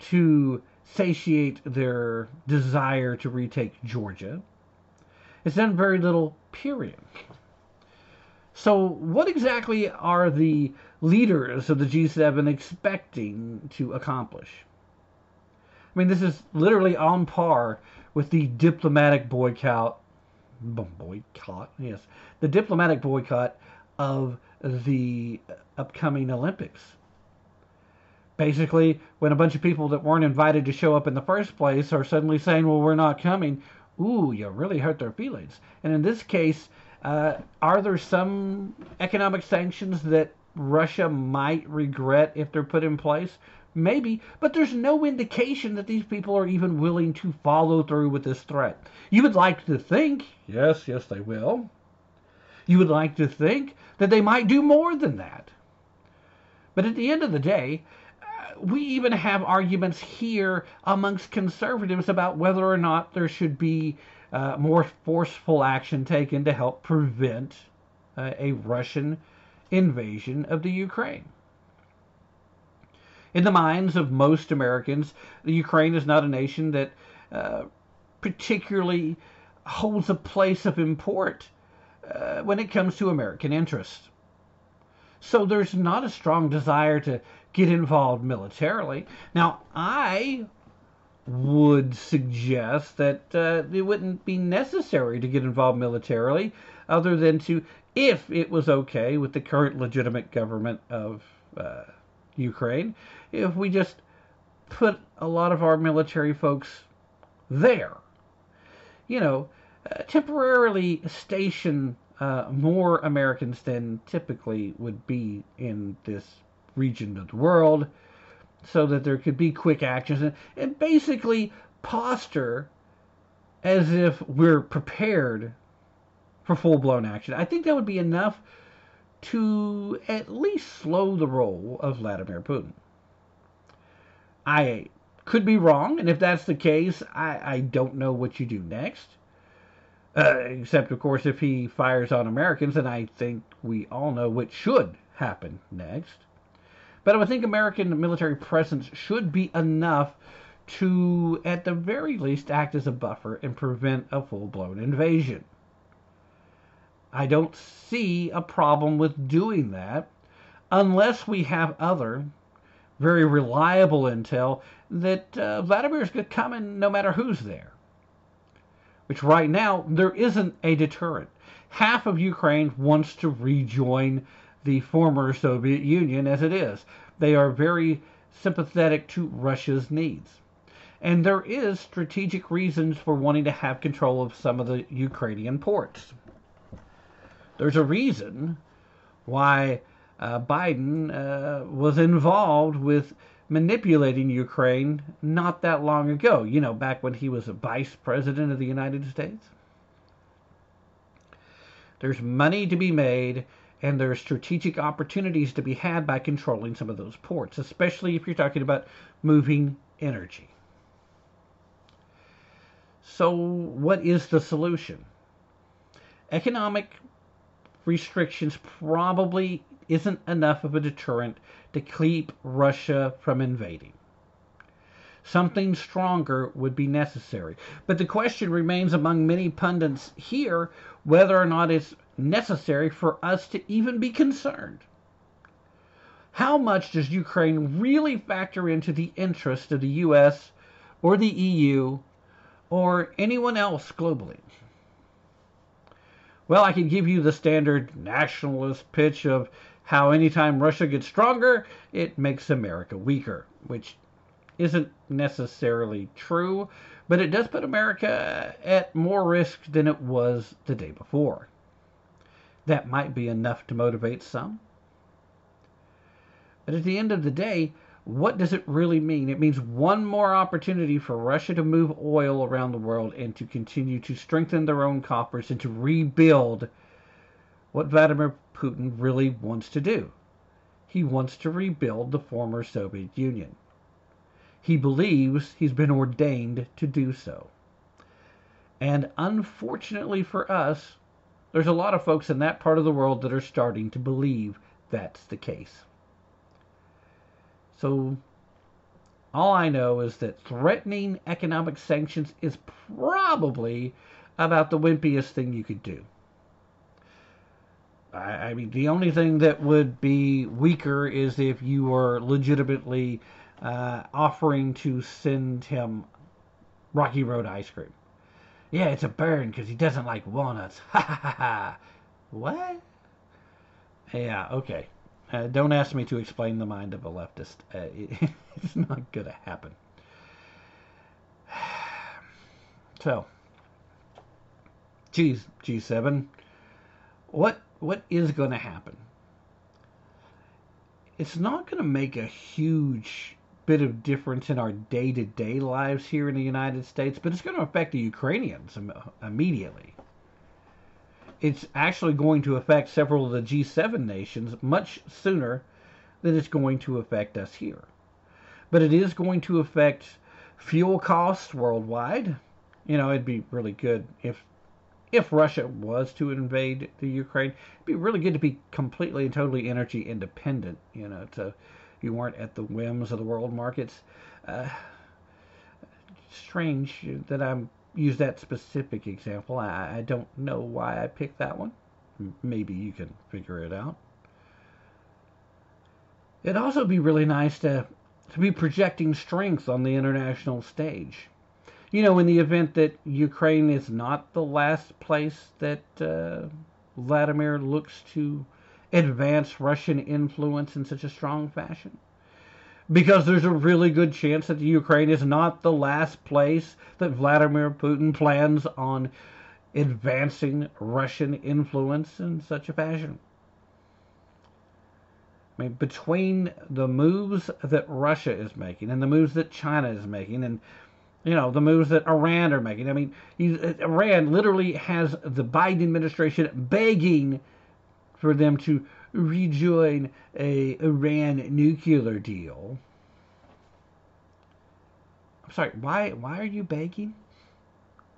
to satiate their desire to retake Georgia, it's done very little, period. So, what exactly are the leaders of the G7 expecting to accomplish? I mean, this is literally on par with the diplomatic boycott, boycott, yes, the diplomatic boycott of the upcoming Olympics. Basically, when a bunch of people that weren't invited to show up in the first place are suddenly saying, well, we're not coming, ooh, you really hurt their feelings. And in this case, uh, are there some economic sanctions that Russia might regret if they're put in place? Maybe, but there's no indication that these people are even willing to follow through with this threat. You would like to think, yes, yes, they will. You would like to think that they might do more than that. But at the end of the day, we even have arguments here amongst conservatives about whether or not there should be uh, more forceful action taken to help prevent uh, a Russian invasion of the Ukraine. In the minds of most Americans, the Ukraine is not a nation that uh, particularly holds a place of import uh, when it comes to American interests. So there's not a strong desire to get involved militarily. Now, I would suggest that uh, it wouldn't be necessary to get involved militarily other than to, if it was okay with the current legitimate government of uh, Ukraine, if we just put a lot of our military folks there. You know, uh, temporarily station uh, more Americans than typically would be in this region of the world so that there could be quick actions and, and basically posture as if we're prepared for full blown action. I think that would be enough to at least slow the roll of Vladimir Putin. I could be wrong, and if that's the case, I, I don't know what you do next. Uh, except, of course, if he fires on Americans, and I think we all know what should happen next. But I would think American military presence should be enough to, at the very least, act as a buffer and prevent a full blown invasion. I don't see a problem with doing that unless we have other very reliable intel that uh, Vladimir's coming no matter who's there. Which right now, there isn't a deterrent. Half of Ukraine wants to rejoin the former Soviet Union as it is. They are very sympathetic to Russia's needs. And there is strategic reasons for wanting to have control of some of the Ukrainian ports. There's a reason why uh, Biden uh, was involved with manipulating Ukraine not that long ago, you know, back when he was a vice president of the United States. There's money to be made and there's strategic opportunities to be had by controlling some of those ports, especially if you're talking about moving energy. So, what is the solution? Economic restrictions probably isn't enough of a deterrent to keep Russia from invading. Something stronger would be necessary. But the question remains among many pundits here whether or not it's necessary for us to even be concerned. How much does Ukraine really factor into the interest of the US or the EU or anyone else globally? Well, I can give you the standard nationalist pitch of how anytime Russia gets stronger, it makes America weaker, which isn't necessarily true, but it does put America at more risk than it was the day before. That might be enough to motivate some. But at the end of the day, what does it really mean? It means one more opportunity for Russia to move oil around the world and to continue to strengthen their own coffers and to rebuild what Vladimir Putin really wants to do. He wants to rebuild the former Soviet Union. He believes he's been ordained to do so. And unfortunately for us, there's a lot of folks in that part of the world that are starting to believe that's the case. So all I know is that threatening economic sanctions is probably about the wimpiest thing you could do. I, I mean, the only thing that would be weaker is if you were legitimately uh, offering to send him Rocky Road ice cream. Yeah, it's a burn because he doesn't like walnuts. Ha ha ha ha. What? Yeah, okay. Uh, don't ask me to explain the mind of a leftist. Uh, it, it's not going to happen. So, G G7, what what is going to happen? It's not going to make a huge bit of difference in our day-to-day lives here in the United States, but it's going to affect the Ukrainians immediately it's actually going to affect several of the G7 nations much sooner than it's going to affect us here. But it is going to affect fuel costs worldwide. You know, it'd be really good if if Russia was to invade the Ukraine, it'd be really good to be completely and totally energy independent. You know, to you weren't at the whims of the world markets. Uh, strange that I'm use that specific example. I, I don't know why I picked that one. Maybe you can figure it out. It'd also be really nice to to be projecting strength on the international stage. You know, in the event that Ukraine is not the last place that uh, Vladimir looks to advance Russian influence in such a strong fashion because there's a really good chance that the Ukraine is not the last place that Vladimir Putin plans on advancing Russian influence in such a fashion. I mean, between the moves that Russia is making and the moves that China is making, and you know the moves that Iran are making. I mean, Iran literally has the Biden administration begging for them to rejoin a Iran nuclear deal. I'm sorry, why why are you begging?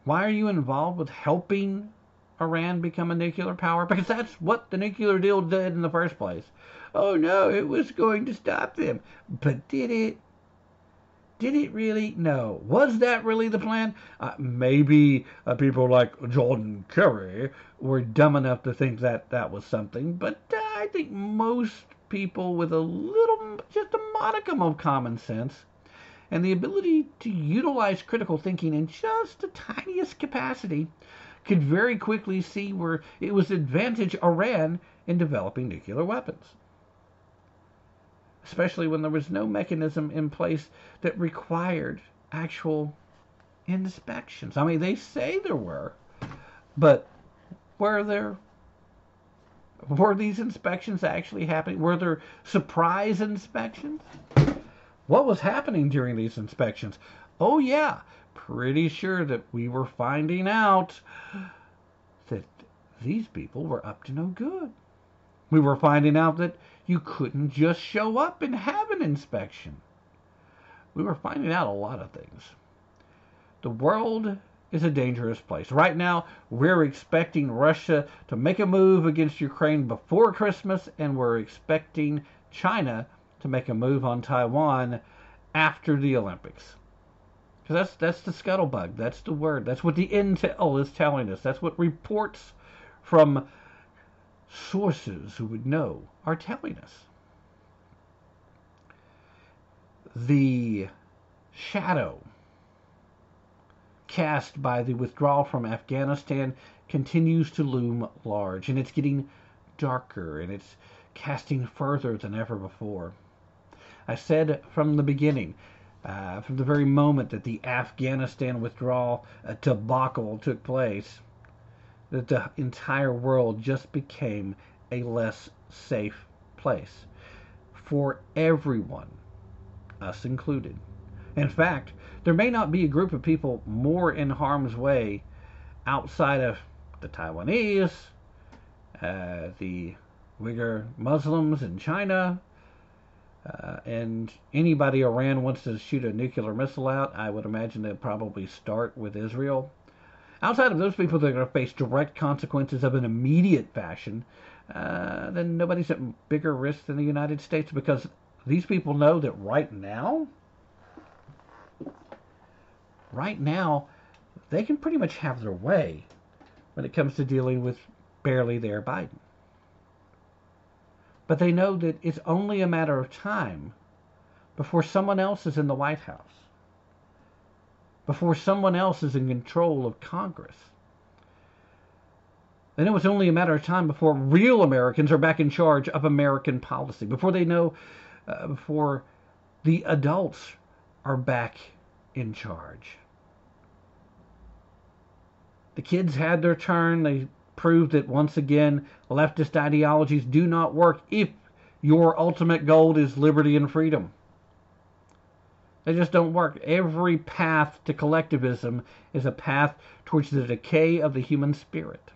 Why are you involved with helping Iran become a nuclear power? Because that's what the nuclear deal did in the first place. Oh no, it was going to stop them. But did it? Did it really? No. Was that really the plan? Uh, maybe uh, people like Jordan Kerry were dumb enough to think that that was something, but uh, I think most people with a little, just a modicum of common sense and the ability to utilize critical thinking in just the tiniest capacity could very quickly see where it was advantage Iran in developing nuclear weapons especially when there was no mechanism in place that required actual inspections. I mean, they say there were, but were there? Were these inspections actually happening? Were there surprise inspections? What was happening during these inspections? Oh, yeah, pretty sure that we were finding out that these people were up to no good. We were finding out that you couldn't just show up and have an inspection. We were finding out a lot of things. The world is a dangerous place. Right now, we're expecting Russia to make a move against Ukraine before Christmas, and we're expecting China to make a move on Taiwan after the Olympics. Because that's that's the scuttlebug. That's the word. That's what the intel is telling us. That's what reports from sources who would know are telling us. The shadow cast by the withdrawal from Afghanistan continues to loom large, and it's getting darker and it's casting further than ever before. I said from the beginning, uh, from the very moment that the Afghanistan withdrawal uh, debacle took place, that the entire world just became a less safe place for everyone, us included. In fact, there may not be a group of people more in harm's way outside of the Taiwanese, uh, the Uyghur Muslims in China, uh, and anybody Iran wants to shoot a nuclear missile out, I would imagine they'd probably start with Israel. Outside of those people that are going to face direct consequences of an immediate fashion, uh, then nobody's at bigger risk than the United States because these people know that right now right now, they can pretty much have their way when it comes to dealing with barely there Biden. But they know that it's only a matter of time before someone else is in the White House, before someone else is in control of Congress. They it was only a matter of time before real Americans are back in charge of American policy, before they know, uh, before the adults are back in charge. The kids had their turn. They proved that once again leftist ideologies do not work if your ultimate goal is liberty and freedom. They just don't work. Every path to collectivism is a path towards the decay of the human spirit.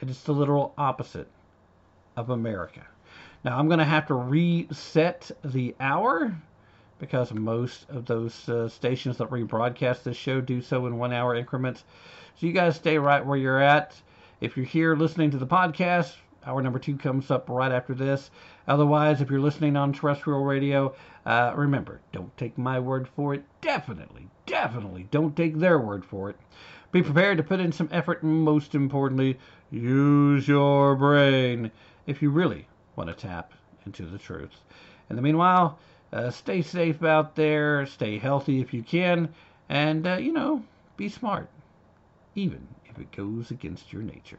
It is the literal opposite of America. Now, I'm going to have to reset the hour because most of those uh, stations that rebroadcast this show do so in one hour increments. So you guys stay right where you're at. If you're here listening to the podcast, hour number two comes up right after this. Otherwise, if you're listening on terrestrial radio, uh, remember, don't take my word for it. Definitely, definitely don't take their word for it. Be prepared to put in some effort, and most importantly, use your brain if you really want to tap into the truth. In the meanwhile, uh, stay safe out there, stay healthy if you can, and, uh, you know, be smart, even if it goes against your nature.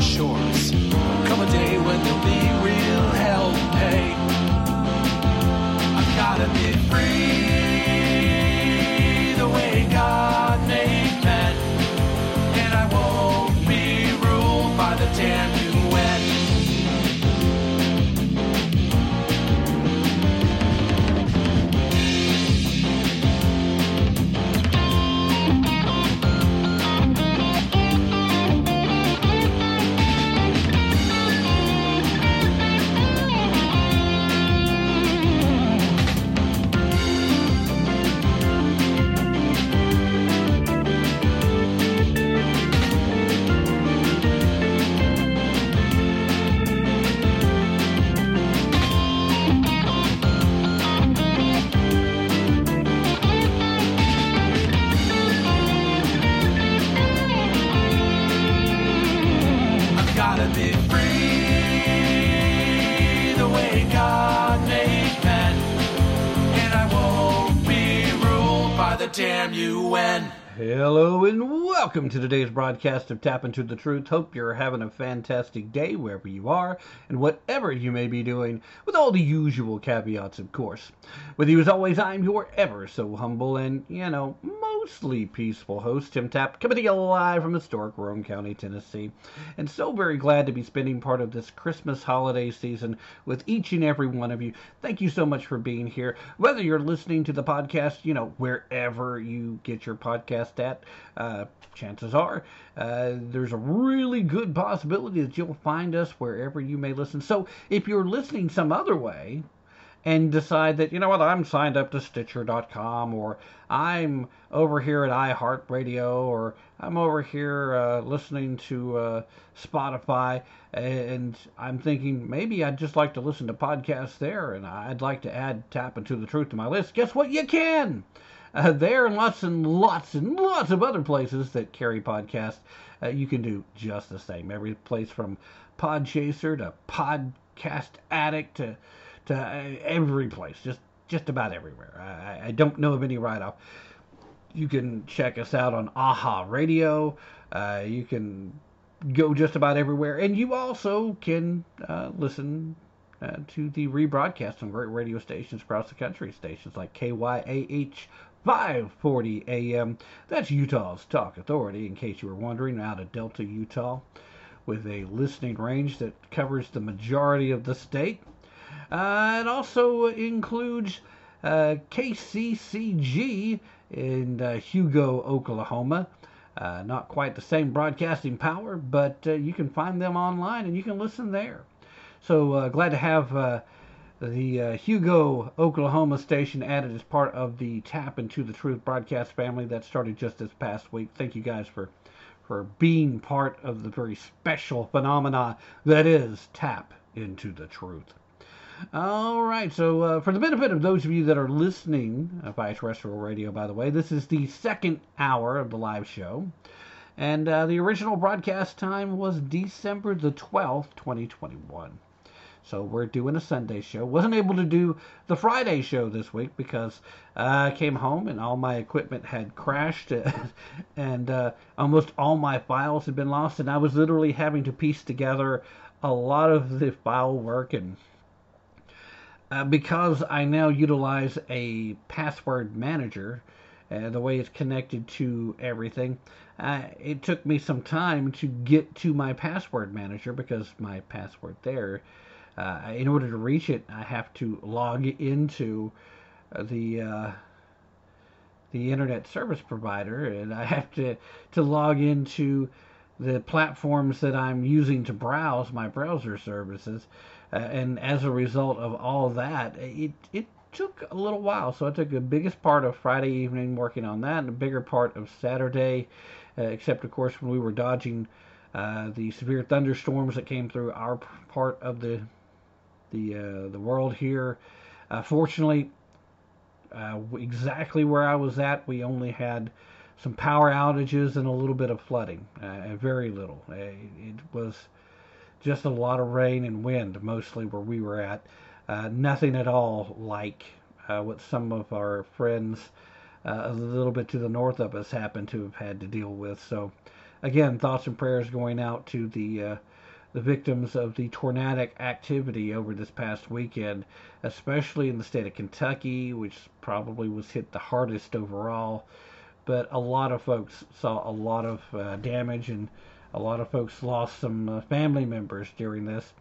shores. Come a day when there'll be real hell pay. I've gotta be free Hello welcome to today's broadcast of Tapp Into the Truth. Hope you're having a fantastic day wherever you are and whatever you may be doing, with all the usual caveats, of course. With you as always, I'm your ever so humble and, you know, mostly peaceful host, Tim Tapp, coming to you live from historic Roane County, Tennessee. And so very glad to be spending part of this Christmas holiday season with each and every one of you. Thank you so much for being here. Whether you're listening to the podcast, you know, wherever you get your podcast at, uh, chances are uh, there's a really good possibility that you'll find us wherever you may listen. So if you're listening some other way, and decide that, you know what, I'm signed up to Stitcher.com or I'm over here at iHeartRadio or I'm over here uh, listening to uh, Spotify and I'm thinking maybe I'd just like to listen to podcasts there and I'd like to add Tapp Into the Truth to my list. Guess what? You can! Uh, there and lots and lots and lots of other places that carry podcasts, uh, you can do just the same. Every place from Podchaser to Podcast Addict to to uh, every place, just just about everywhere. I, I don't know of any right off. You can check us out on AHA Radio. Uh, you can go just about everywhere, and you also can uh, listen uh, to the rebroadcast on great radio stations across the country. Stations like KYAH 540 AM. That's Utah's Talk Authority, in case you were wondering, out of Delta, Utah, with a listening range that covers the majority of the state. Uh, it also includes uh, KCCG in uh, Hugo, Oklahoma. Uh, not quite the same broadcasting power, but uh, you can find them online and you can listen there. So uh, glad to have the uh, Hugo, Oklahoma station added as part of the Tapp Into the Truth broadcast family that started just this past week. Thank you guys for for being part of the very special phenomena that is Tapp Into the Truth. All right, so uh, for the benefit of those of you that are listening uh, via terrestrial radio, by the way, this is the second hour of the live show. And uh, the original broadcast time was December the 12th, 2021. So we're doing a Sunday show. Wasn't able to do the Friday show this week because I came home and all my equipment had crashed and uh, almost all my files had been lost. And I was literally having to piece together a lot of the file work and uh, because I now utilize a password manager uh, the way it's connected to everything. Uh, it took me some time to get to my password manager because my password there, uh, in order to reach it, I have to log into the uh, the internet service provider, and I have to to log into the platforms that I'm using to browse my browser services. Uh, and as a result of all that, it it took a little while. So I took the biggest part of Friday evening working on that, and a bigger part of Saturday, uh, except of course when we were dodging uh, the severe thunderstorms that came through our part of the the uh, the world here. Uh, fortunately, uh, exactly where I was at, we only had some power outages and a little bit of flooding, uh, very little. it was just a lot of rain and wind, mostly where we were at. Uh, nothing at all like uh, what some of our friends uh, a little bit to the north of us happen to have had to deal with. So, again, thoughts and prayers going out to the uh, the victims of the tornadic activity over this past weekend, especially in the state of Kentucky, which probably was hit the hardest overall. But a lot of folks saw a lot of uh, damage and a lot of folks lost some uh, family members during this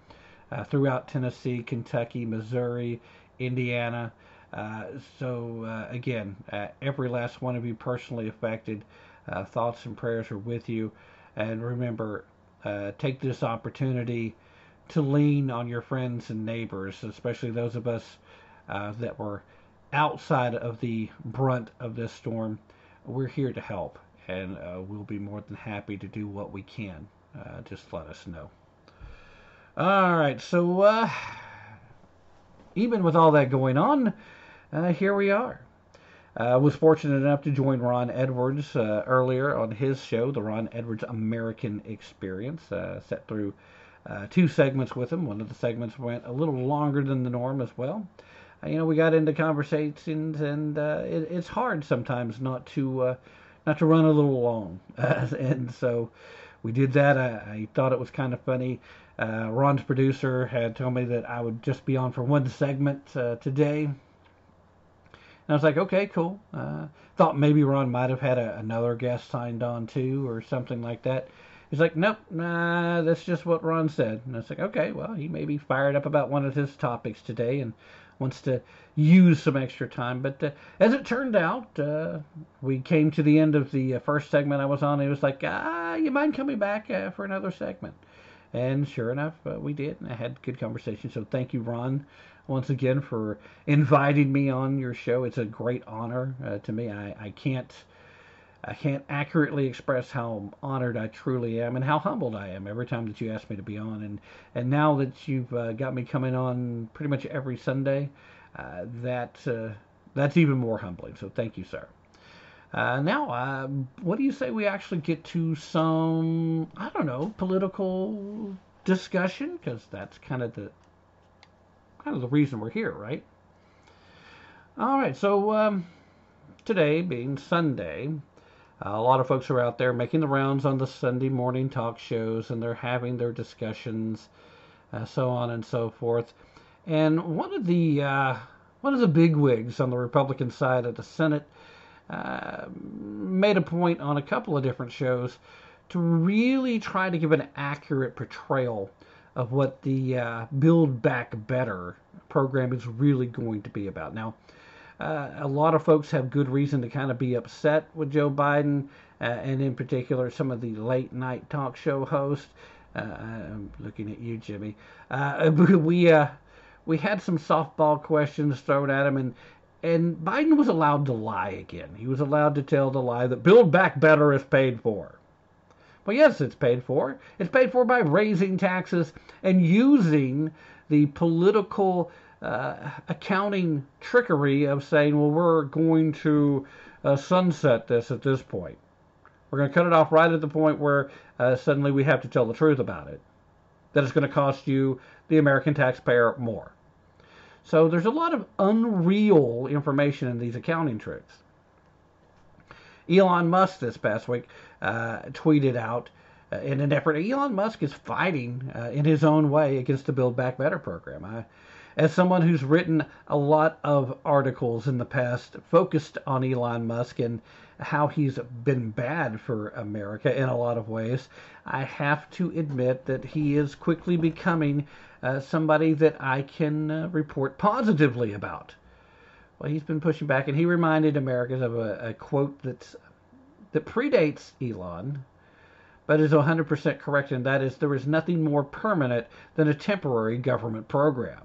uh, throughout Tennessee, Kentucky, Missouri, Indiana. Uh, so, uh, again, uh, every last one of you personally affected, thoughts and prayers are with you. And remember, take this opportunity to lean on your friends and neighbors, especially those of us that were outside of the brunt of this storm. We're here to help and uh, we'll be more than happy to do what we can. Uh, just let us know. All right, so uh, even with all that going on, uh, here we are. I was fortunate enough to join Ron Edwards uh, earlier on his show, the Ron Edwards American Experience. Uh, set through two segments with him. One of the segments went a little longer than the norm as well you know, we got into conversations, and uh, it, it's hard sometimes not to uh, not to run a little long. Uh, and so we did that. I, I thought it was kind of funny. Uh, Ron's producer had told me that I would just be on for one segment uh, today. I was like, okay, cool. Uh, thought maybe Ron might have had a, another guest signed on too or something like that. He's like, nope, nah, that's just what Ron said. And I was like, okay, well, he may be fired up about one of his topics today. And wants to use some extra time. But uh, as it turned out, uh, we came to the end of the uh, first segment I was on. He was like, ah, you mind coming back uh, for another segment? And sure enough, uh, we did. And I had good conversation. So thank you, Ron, once again for inviting me on your show. It's a great honor uh, to me. I, I can't I can't accurately express how honored I truly am and how humbled I am every time that you ask me to be on. And and now that you've uh, got me coming on pretty much every Sunday, uh, that uh, that's even more humbling. So thank you, sir. Uh, now, uh, what do you say we actually get to some I don't know political discussion because that's kind of the kind of the reason we're here, right? All right, so um, today being Sunday, uh, a lot of folks are out there making the rounds on the Sunday morning talk shows and they're having their discussions, uh, so on and so forth. And one of the uh, one of the big wigs on the Republican side of the Senate uh, made a point on a couple of different shows to really try to give an accurate portrayal of what the uh, Build Back Better program is really going to be about. Now, uh, a lot of folks have good reason to kind of be upset with Joe Biden, uh, and in particular, some of the late night talk show hosts. Uh, I'm looking at you, Jimmy. Uh, we uh, we had some softball questions thrown at him, and and Biden was allowed to lie again. He was allowed to tell the lie that Build Back Better is paid for. Well, yes, it's paid for. It's paid for by raising taxes and using the political uh, accounting trickery of saying, well, we're going to uh, sunset this at this point. We're going to cut it off right at the point where uh, suddenly we have to tell the truth about it. That it's going to cost you, the American taxpayer, more. So there's a lot of unreal information in these accounting tricks. Elon Musk this past week uh, tweeted out uh, in an effort. Elon Musk is fighting uh, in his own way against the Build Back Better program. I, As someone who's written a lot of articles in the past focused on Elon Musk and how he's been bad for America in a lot of ways, I have to admit that he is quickly becoming uh, somebody that I can uh, report positively about. Well, he's been pushing back, and he reminded Americans of a, a quote that's that predates Elon, but is 100% correct, and that is there is nothing more permanent than a temporary government program.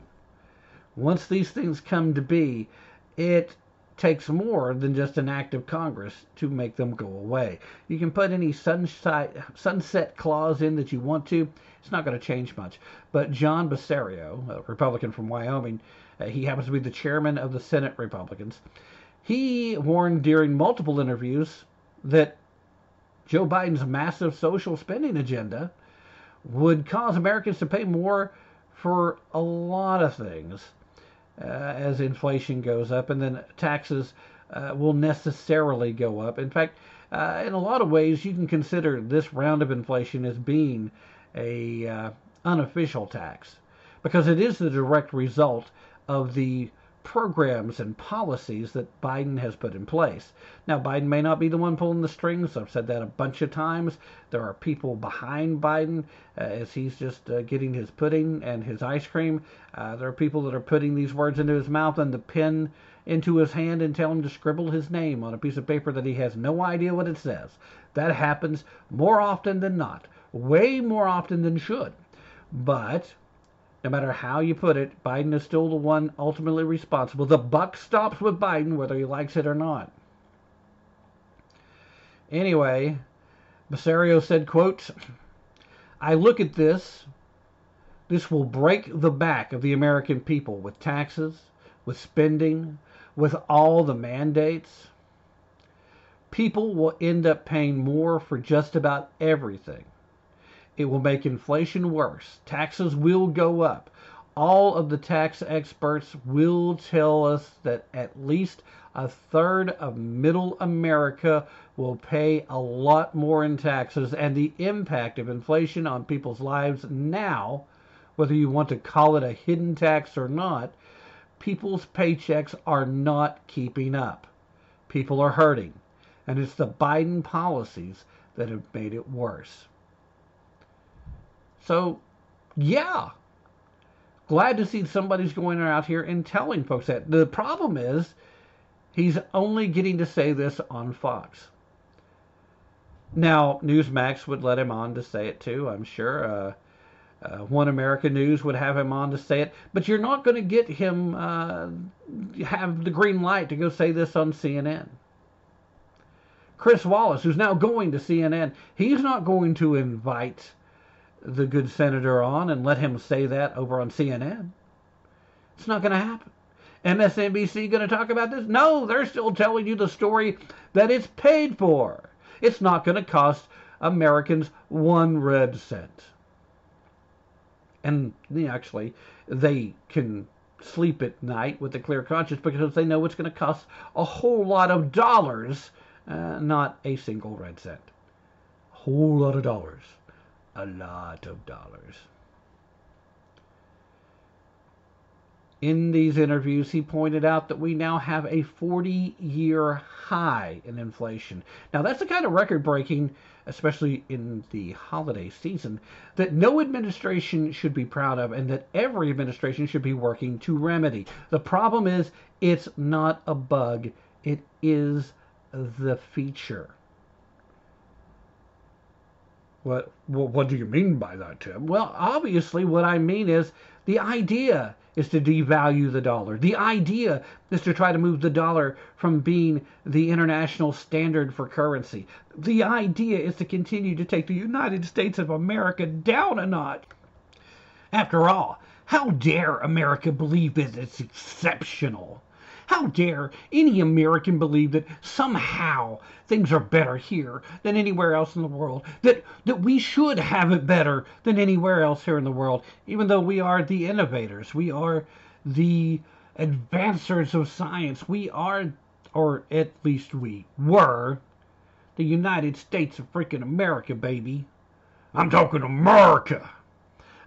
Once these things come to be, it takes more than just an act of Congress to make them go away. You can put any sunset, sunset clause in that you want to. It's not going to change much. But John Barrasso, a Republican from Wyoming, he happens to be the chairman of the Senate Republicans. He warned during multiple interviews that Joe Biden's massive social spending agenda would cause Americans to pay more for a lot of things uh, as inflation goes up, and then taxes uh, will necessarily go up. In fact, uh, in a lot of ways, you can consider this round of inflation as being a uh, unofficial tax because it is the direct result of the programs and policies that Biden has put in place. Now, Biden may not be the one pulling the strings. I've said that a bunch of times. There are people behind Biden uh, as he's just uh, getting his pudding and his ice cream. Uh, there are people that are putting these words into his mouth and the pen into his hand and tell him to scribble his name on a piece of paper that he has no idea what it says. That happens more often than not, way more often than should. But no matter how you put it, Biden is still the one ultimately responsible. The buck stops with Biden, whether he likes it or not. Anyway, Barrasso said, quote, I look at this. This will break the back of the American people with taxes, with spending, with all the mandates. People will end up paying more for just about everything. It will make inflation worse. Taxes will go up. All of the tax experts will tell us that at least a third of middle America will pay a lot more in taxes, and the impact of inflation on people's lives now, whether you want to call it a hidden tax or not, people's paychecks are not keeping up. People are hurting, and it's the Biden policies that have made it worse. So, yeah, glad to see somebody's going out here and telling folks that. The problem is he's only getting to say this on Fox. Now, Newsmax would let him on to say it too, I'm sure. Uh, uh, One America News would have him on to say it, but you're not going to get him uh, have the green light to go say this on CNN. Chris Wallace, who's now going to CNN, he's not going to invite the good senator on and let him say that over on CNN. It's not going to happen. MSNBC going to talk about this? No, they're still telling you the story that it's paid for. It's not going to cost Americans one red cent. And actually, they can sleep at night with a clear conscience because they know it's going to cost a whole lot of dollars, uh, not a single red cent. A whole lot of dollars a lot of dollars. In these interviews, he pointed out that we now have a 40 year high in inflation. Now, that's the kind of record breaking, especially in the holiday season, that no administration should be proud of and that every administration should be working to remedy. The problem is, it's not a bug, it is the feature. What, what, do you mean by that, Tim? Well, obviously, what I mean is the idea is to devalue the dollar. The idea is to try to move the dollar from being the international standard for currency. The idea is to continue to take the United States of America down a notch. After all, how dare America believe that it's exceptional? How dare any American believe that somehow things are better here than anywhere else in the world? That that we should have it better than anywhere else here in the world, even though we are the innovators, we are the advancers of science, we are, or at least we were, the United States of freaking America, baby. I'm talking America.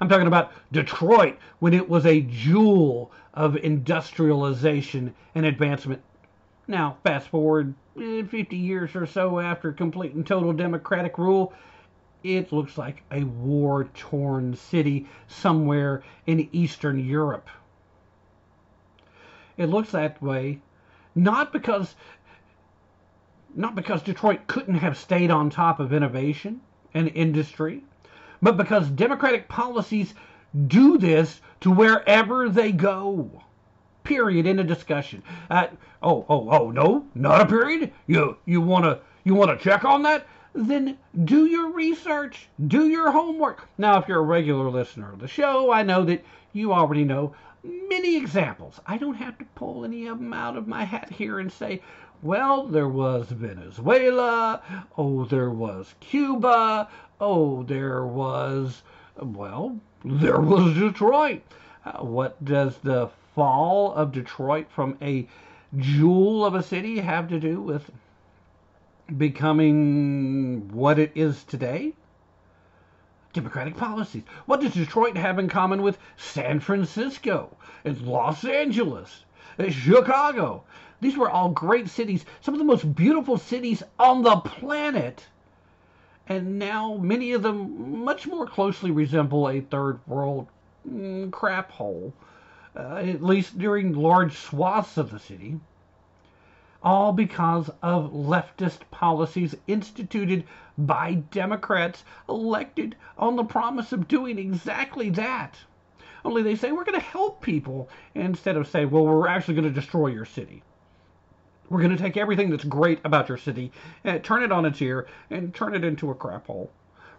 I'm talking about Detroit when it was a jewel of industrialization and advancement. Now, fast forward eh, 50 years or so after complete and total democratic rule, it looks like a war torn city somewhere in Eastern Europe. It looks that way not because not because Detroit couldn't have stayed on top of innovation and industry, but because democratic policies do this to wherever they go. Period. In a discussion. Uh, oh, oh, oh, no, not a period. You, you wanna, you wanna check on that? Then do your research, do your homework. Now, if you're a regular listener of the show, I know that you already know many examples. I don't have to pull any of them out of my hat here and say, well, there was Venezuela, oh, there was Cuba, oh, there was, well, there was Detroit. Uh, what does the fall of Detroit from a jewel of a city have to do with becoming what it is today? Democratic policies. What does Detroit have in common with San Francisco and Los Angeles, and Chicago? These were all great cities, some of the most beautiful cities on the planet. And now many of them much more closely resemble a third world mm, crap hole, uh, at least during large swaths of the city. All because of leftist policies instituted by Democrats elected on the promise of doing exactly that. Only they say we're going to help people instead of saying, well, we're actually going to destroy your city. We're going to take everything that's great about your city and turn it on its ear and turn it into a crap hole.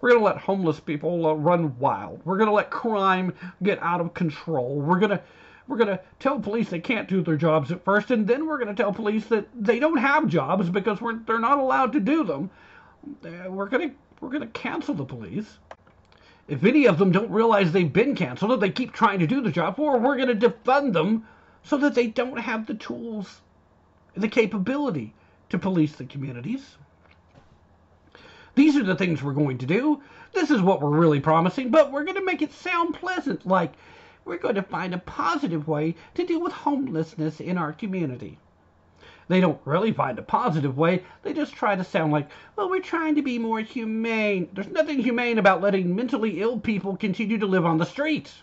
We're going to let homeless people uh, run wild. We're going to let crime get out of control. We're going to we're going to tell police they can't do their jobs at first, and then we're going to tell police that they don't have jobs because we're, they're not allowed to do them. Uh, we're going to we're going to cancel the police. If any of them don't realize they've been canceled, they keep trying to do the job, or we're going to defund them so that they don't have the tools the capability to police the communities. These are the things we're going to do. This is what we're really promising, but we're going to make it sound pleasant, like we're going to find a positive way to deal with homelessness in our community. They don't really find a positive way. They just try to sound like, well, we're trying to be more humane. There's nothing humane about letting mentally ill people continue to live on the streets.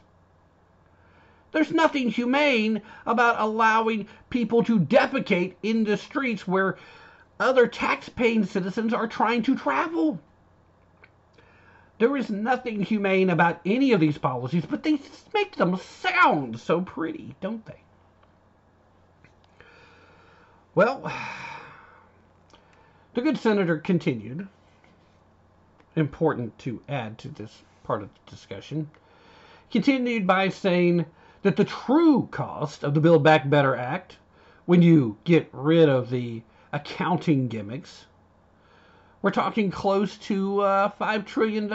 There's nothing humane about allowing people to defecate in the streets where other tax-paying citizens are trying to travel. There is nothing humane about any of these policies, but they make them sound so pretty, don't they? Well, the good senator continued. Important to add to this part of the discussion. Continued by saying that the true cost of the Build Back Better Act, when you get rid of the accounting gimmicks, we're talking close to uh, $5 trillion.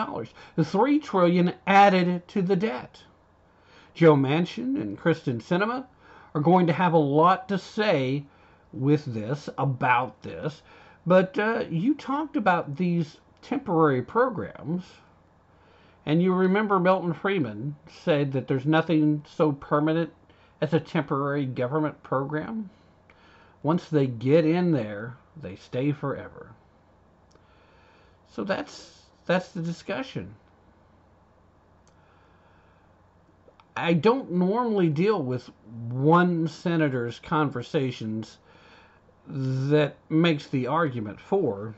The 3 trillion added to the debt. Joe Manchin and Kyrsten Sinema are going to have a lot to say with this, about this. But uh, you talked about these temporary programs and you remember Milton Friedman said that there's nothing so permanent as a temporary government program. Once they get in there, they stay forever. So that's that's the discussion. I don't normally deal with one senator's conversations that makes the argument for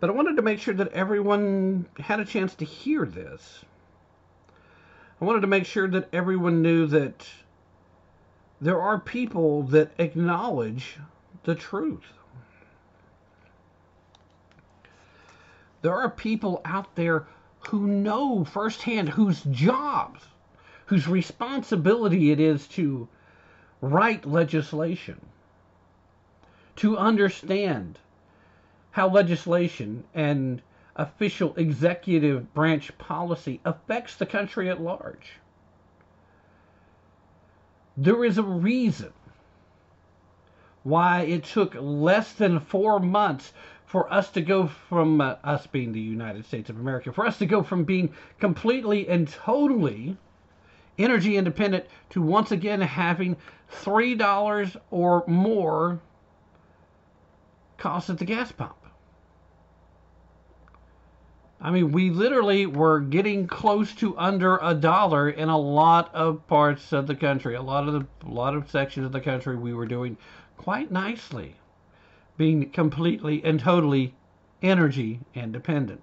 but I wanted to make sure that everyone had a chance to hear this. I wanted to make sure that everyone knew that there are people that acknowledge the truth. There are people out there who know firsthand whose jobs, whose responsibility it is to write legislation, to understand how legislation and official executive branch policy affects the country at large. There is a reason why it took less than four months for us to go from uh, us being the United States of America, for us to go from being completely and totally energy independent to once again having $3 or more cost at the gas pump. I mean, we literally were getting close to under a dollar in a lot of parts of the country. A lot of the, a lot of sections of the country, we were doing quite nicely, being completely and totally energy independent.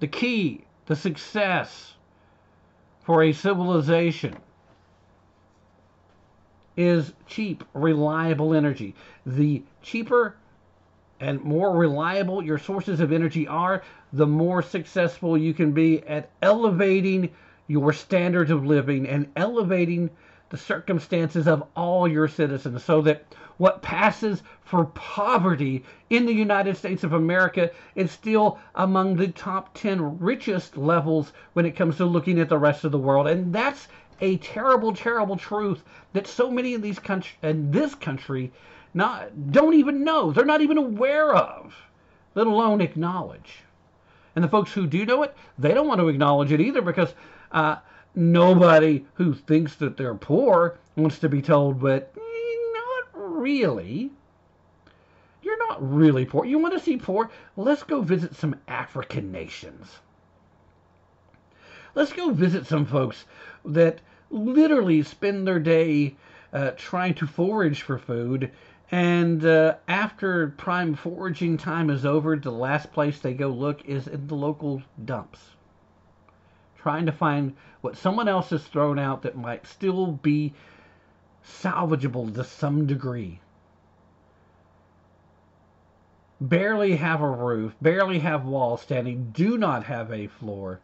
The key, the success for a civilization is cheap, reliable energy. The cheaper and more reliable your sources of energy are, the more successful you can be at elevating your standards of living and elevating the circumstances of all your citizens so that what passes for poverty in the United States of America is still among the top 10 richest levels when it comes to looking at the rest of the world. And that's a terrible, terrible truth that so many of these countries and this country not don't even know. They're not even aware of, let alone acknowledge. And the folks who do know it, they don't want to acknowledge it either because uh, nobody who thinks that they're poor wants to be told, but not really. You're not really poor. You want to see poor? Let's go visit some African nations. Let's go visit some folks that literally spend their day uh, trying to forage for food. And uh, after prime foraging time is over, the last place they go look is in the local dumps, trying to find what someone else has thrown out that might still be salvageable to some degree. Barely have a roof, barely have walls standing, do not have a floor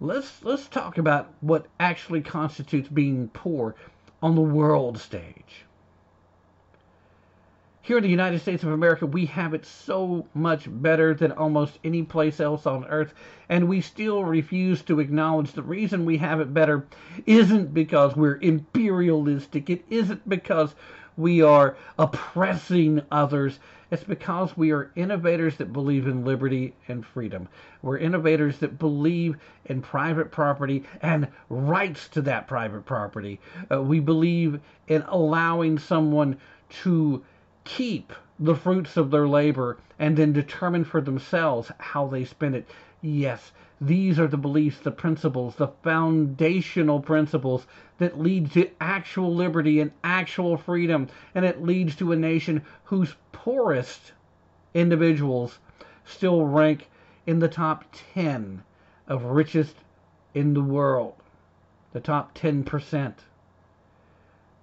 let's let's talk about what actually constitutes being poor on the world stage. Here in the United States of America, we have it so much better than almost any place else on earth, and we still refuse to acknowledge the reason we have it better isn't because we're imperialistic, it isn't because we are oppressing others. It's because we are innovators that believe in liberty and freedom. We're innovators that believe in private property and rights to that private property. Uh, we believe in allowing someone to keep the fruits of their labor and then determine for themselves how they spend it. Yes, these are the beliefs, the principles, the foundational principles that lead to actual liberty and actual freedom. And it leads to a nation whose poorest individuals still rank in the top 10 of richest in the world. The top 10%.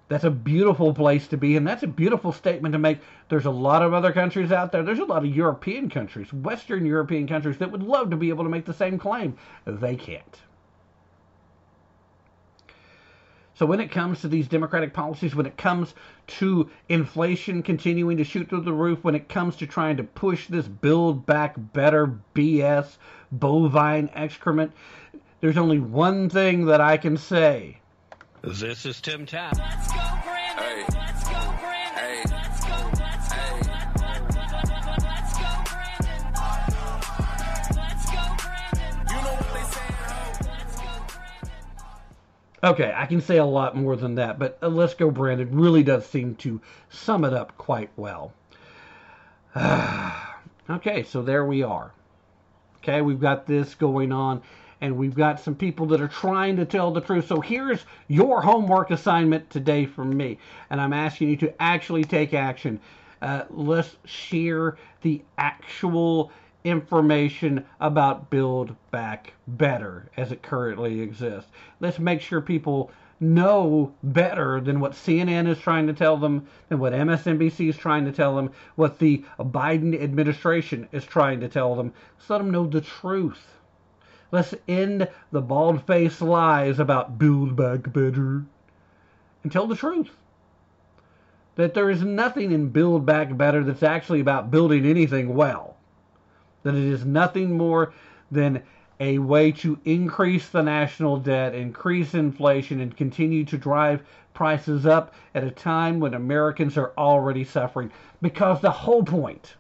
That's a beautiful place to be, and that's a beautiful statement to make. There's a lot of other countries out there. There's a lot of European countries, Western European countries, that would love to be able to make the same claim. They can't. So when it comes to these democratic policies, when it comes to inflation continuing to shoot through the roof, when it comes to trying to push this build back better BS bovine excrement, there's only one thing that I can say this is Tim Tapp. Let's go, Brandon. Hey. Let's go, Brandon. Hey. Let's go. Let's go. Hey. Let's go, Brandon. Let's go, Brandon. You know what they say, Let's go, Brandon. Okay, I can say a lot more than that, but uh, Let's Go Brandon really does seem to sum it up quite well. okay, so there we are. Okay, we've got this going on and we've got some people that are trying to tell the truth. So here's your homework assignment today from me, and I'm asking you to actually take action. Uh, let's share the actual information about Build Back Better as it currently exists. Let's make sure people know better than what CNN is trying to tell them, than what MSNBC is trying to tell them, what the Biden administration is trying to tell them. Let's let them know the truth. Let's end the bald faced lies about build back better and tell the truth. That there is nothing in Build Back Better that's actually about building anything well. That it is nothing more than a way to increase the national debt, increase inflation, and continue to drive prices up at a time when Americans are already suffering. Because the whole point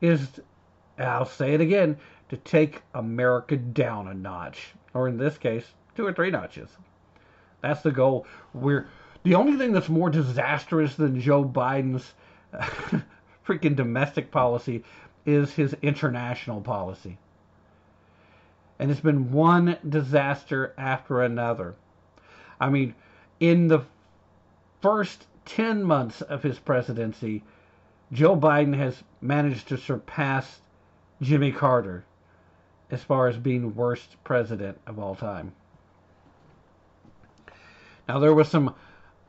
is, I'll say it again, to take America down a notch, or in this case, two or three notches. That's the goal. We're the only thing that's more disastrous than Joe Biden's freaking domestic policy is his international policy. And it's been one disaster after another. I mean, in the first 10 months of his presidency, Joe Biden has managed to surpass Jimmy Carter as far as being worst president of all time. Now, there was some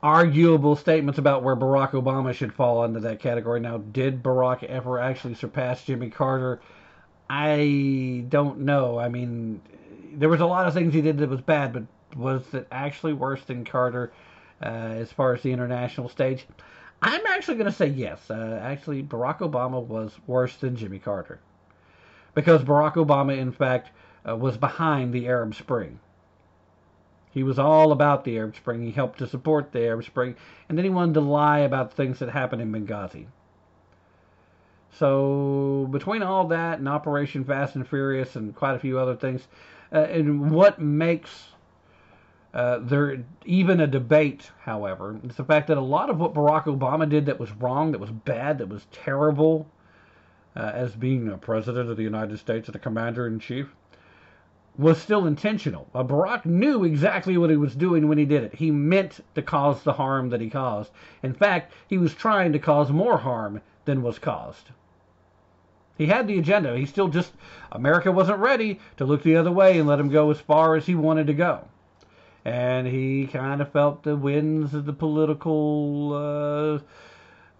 arguable statements about where Barack Obama should fall into that category. Now, did Barack ever actually surpass Jimmy Carter? I don't know. I mean, there was a lot of things he did that was bad, but was it actually worse than Carter uh, as far as the international stage? I'm actually going to say yes. Uh, actually, Barack Obama was worse than Jimmy Carter because Barack Obama, in fact, uh, was behind the Arab Spring. He was all about the Arab Spring. He helped to support the Arab Spring, and then he wanted to lie about things that happened in Benghazi. So between all that and Operation Fast and Furious and quite a few other things, uh, and what makes uh, there even a debate, however, is the fact that a lot of what Barack Obama did that was wrong, that was bad, that was terrible, as being a president of the United States and a commander in chief, was still intentional. Uh, Barack knew exactly what he was doing when he did it. He meant to cause the harm that he caused. In fact, he was trying to cause more harm than was caused. He had the agenda. He still just, America wasn't ready to look the other way and let him go as far as he wanted to go. And he kind of felt the winds of the political uh,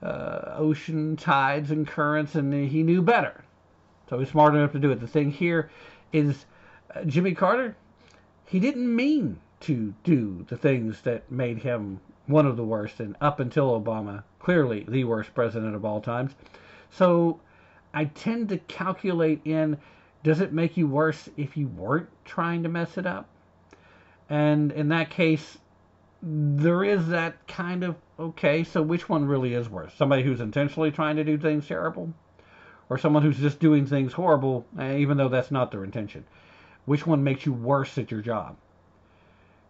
uh, ocean tides and currents, and he knew better. So he's smart enough to do it. The thing here is uh, Jimmy Carter, he didn't mean to do the things that made him one of the worst, and up until Obama, clearly the worst president of all times. So I tend to calculate in does it make you worse if you weren't trying to mess it up? And in that case, there is that kind of okay, so which one really is worse? Somebody who's intentionally trying to do things terrible? Or someone who's just doing things horrible, eh, even though that's not their intention? Which one makes you worse at your job?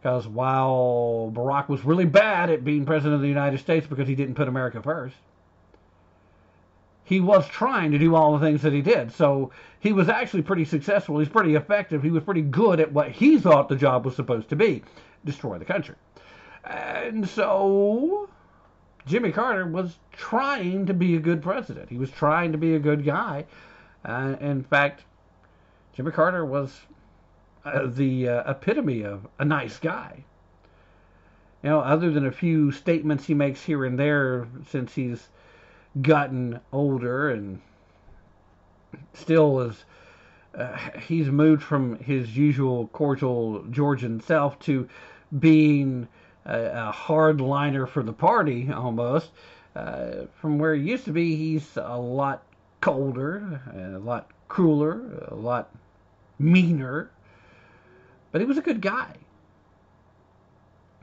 Because while Barack was really bad at being president of the United States because he didn't put America first, he was trying to do all the things that he did. So he was actually pretty successful. He's pretty effective. He was pretty good at what he thought the job was supposed to be destroy the country. And so Jimmy Carter was trying to be a good president. He was trying to be a good guy. Uh, in fact, Jimmy Carter was uh, the uh, epitome of a nice guy. You know, other than a few statements he makes here and there since he's gotten older and still is uh, he's moved from his usual cordial Georgian self to being a, a hardliner for the party almost. Uh, from where he used to be, he's a lot colder, a lot crueler, a lot meaner. But he was a good guy,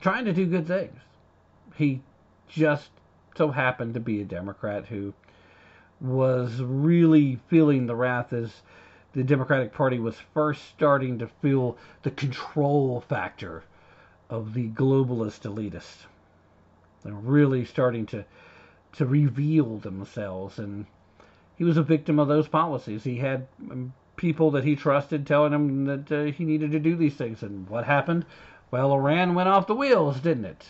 trying to do good things. He just so happened to be a Democrat who was really feeling the wrath as the Democratic Party was first starting to feel the control factor of the globalist elitists. They're really starting to to reveal themselves, and he was a victim of those policies. He had um, people that he trusted telling him that uh, he needed to do these things, and what happened? Well, Iran went off the wheels, didn't it?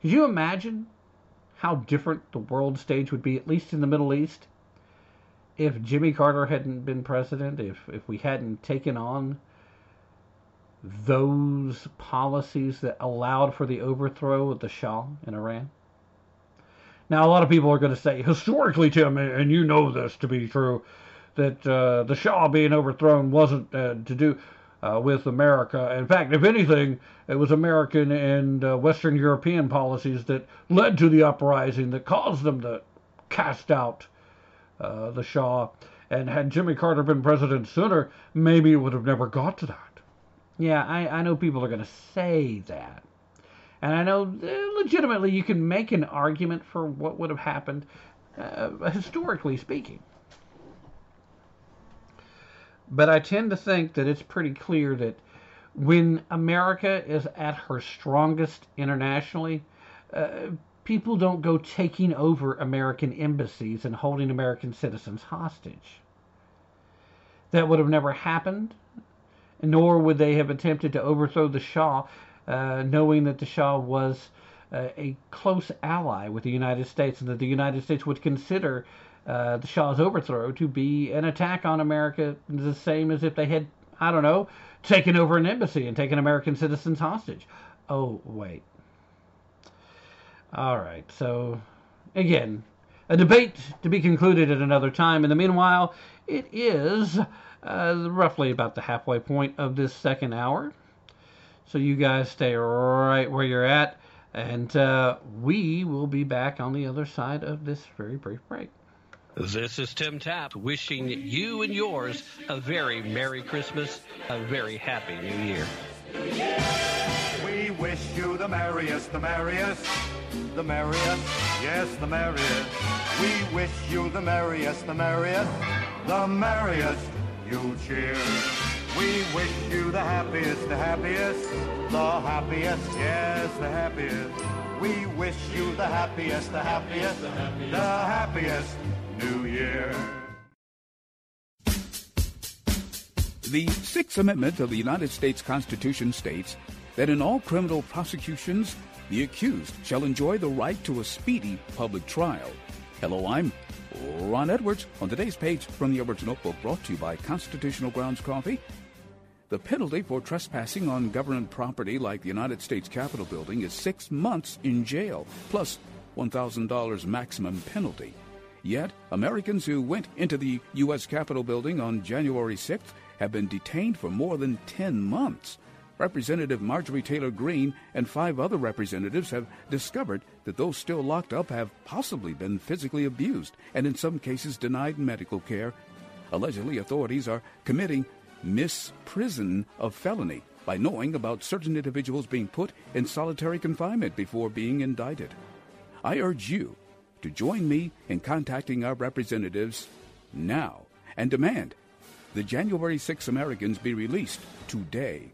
Could you imagine how different the world stage would be, at least in the Middle East, if Jimmy Carter hadn't been president, if, if we hadn't taken on those policies that allowed for the overthrow of the Shah in Iran? Now, a lot of people are going to say, historically, Tim, and you know this to be true, that uh, the Shah being overthrown wasn't uh, to do uh, with America. In fact, if anything, it was American and uh, Western European policies that led to the uprising that caused them to cast out uh, the Shah. And had Jimmy Carter been president sooner, maybe it would have never got to that. Yeah, I, I know people are going to say that. And I know eh, legitimately you can make an argument for what would have happened, uh, historically speaking. But I tend to think that it's pretty clear that when America is at her strongest internationally, uh, people don't go taking over American embassies and holding American citizens hostage. That would have never happened, nor would they have attempted to overthrow the Shah, uh, knowing that the Shah was uh, a close ally with the United States and that the United States would consider uh, the Shah's overthrow to be an attack on America, the same as if they had, I don't know, taken over an embassy and taken American citizens hostage. Oh, wait. All right, so again, a debate to be concluded at another time. In the meanwhile, it is uh, roughly about the halfway point of this second hour. So you guys stay right where you're at, and uh, we will be back on the other side of this very brief break. This is Tim Tapp wishing you and yours a very Merry Christmas, a very Happy New Year. We wish you the merriest, the merriest, the merriest, yes, the merriest. We wish you the merriest, the merriest, the merriest. You cheer. We wish you the happiest, the happiest, the happiest, yes, the happiest. We wish you the happiest, the happiest, the happiest New Year. The Sixth Amendment of the United States Constitution states that in all criminal prosecutions, the accused shall enjoy the right to a speedy public trial. Hello, I'm Ron Edwards on today's page from the Edwards Notebook brought to you by Constitutional Grounds Coffee. The penalty for trespassing on government property like the United States Capitol building is six months in jail, plus $1,000 maximum penalty. Yet, Americans who went into the U.S. Capitol building on January 6th have been detained for more than 10 months. Representative Marjorie Taylor Greene and five other representatives have discovered that those still locked up have possibly been physically abused and in some cases denied medical care. Allegedly, authorities are committing misprision of felony by knowing about certain individuals being put in solitary confinement before being indicted. I urge you to join me in contacting our representatives now and demand the January 6 Americans be released today.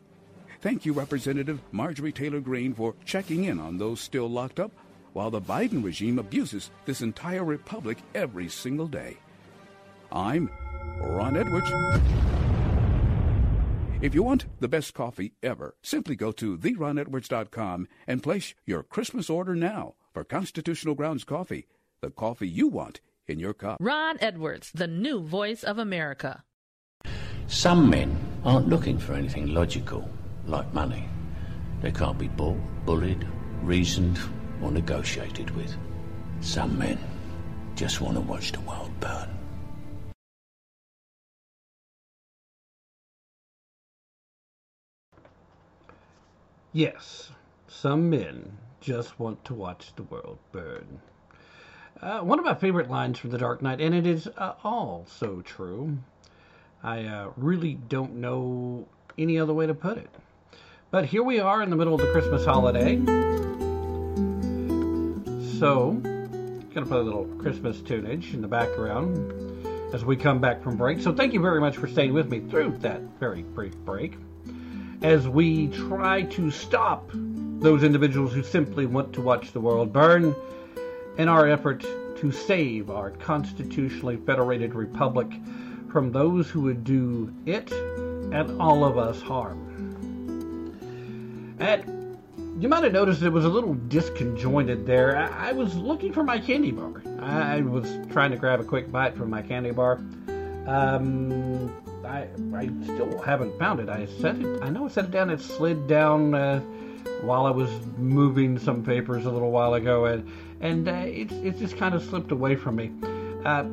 Thank you, Representative Marjorie Taylor Greene, for checking in on those still locked up while the Biden regime abuses this entire republic every single day. I'm Ron Edwards. If you want the best coffee ever, simply go to theronedwards.com and place your Christmas order now for Constitutional Grounds Coffee, the coffee you want in your cup. Ron Edwards, the new voice of America. Some men aren't looking for anything logical, like money. They can't be bought, bullied, reasoned, or negotiated with. Some men just want to watch the world burn. Yes, some men just want to watch the world burn. Uh, one of my favorite lines from The Dark Knight, and it is uh, all so true. I uh, really don't know any other way to put it. But here we are in the middle of the Christmas holiday. So, gonna play a little Christmas tunage in the background as we come back from break. So, thank you very much for staying with me through that very brief break as we try to stop those individuals who simply want to watch the world burn in our effort to save our constitutionally federated republic from those who would do it and all of us harm. And you might have noticed it was a little disconjointed there. I, I was looking for my candy bar. I was trying to grab a quick bite from my candy bar. Um, I, I still haven't found it. I set it. I know I set it down. It slid down uh, while I was moving some papers a little while ago, and and uh, it's it's just kind of slipped away from me. Uh,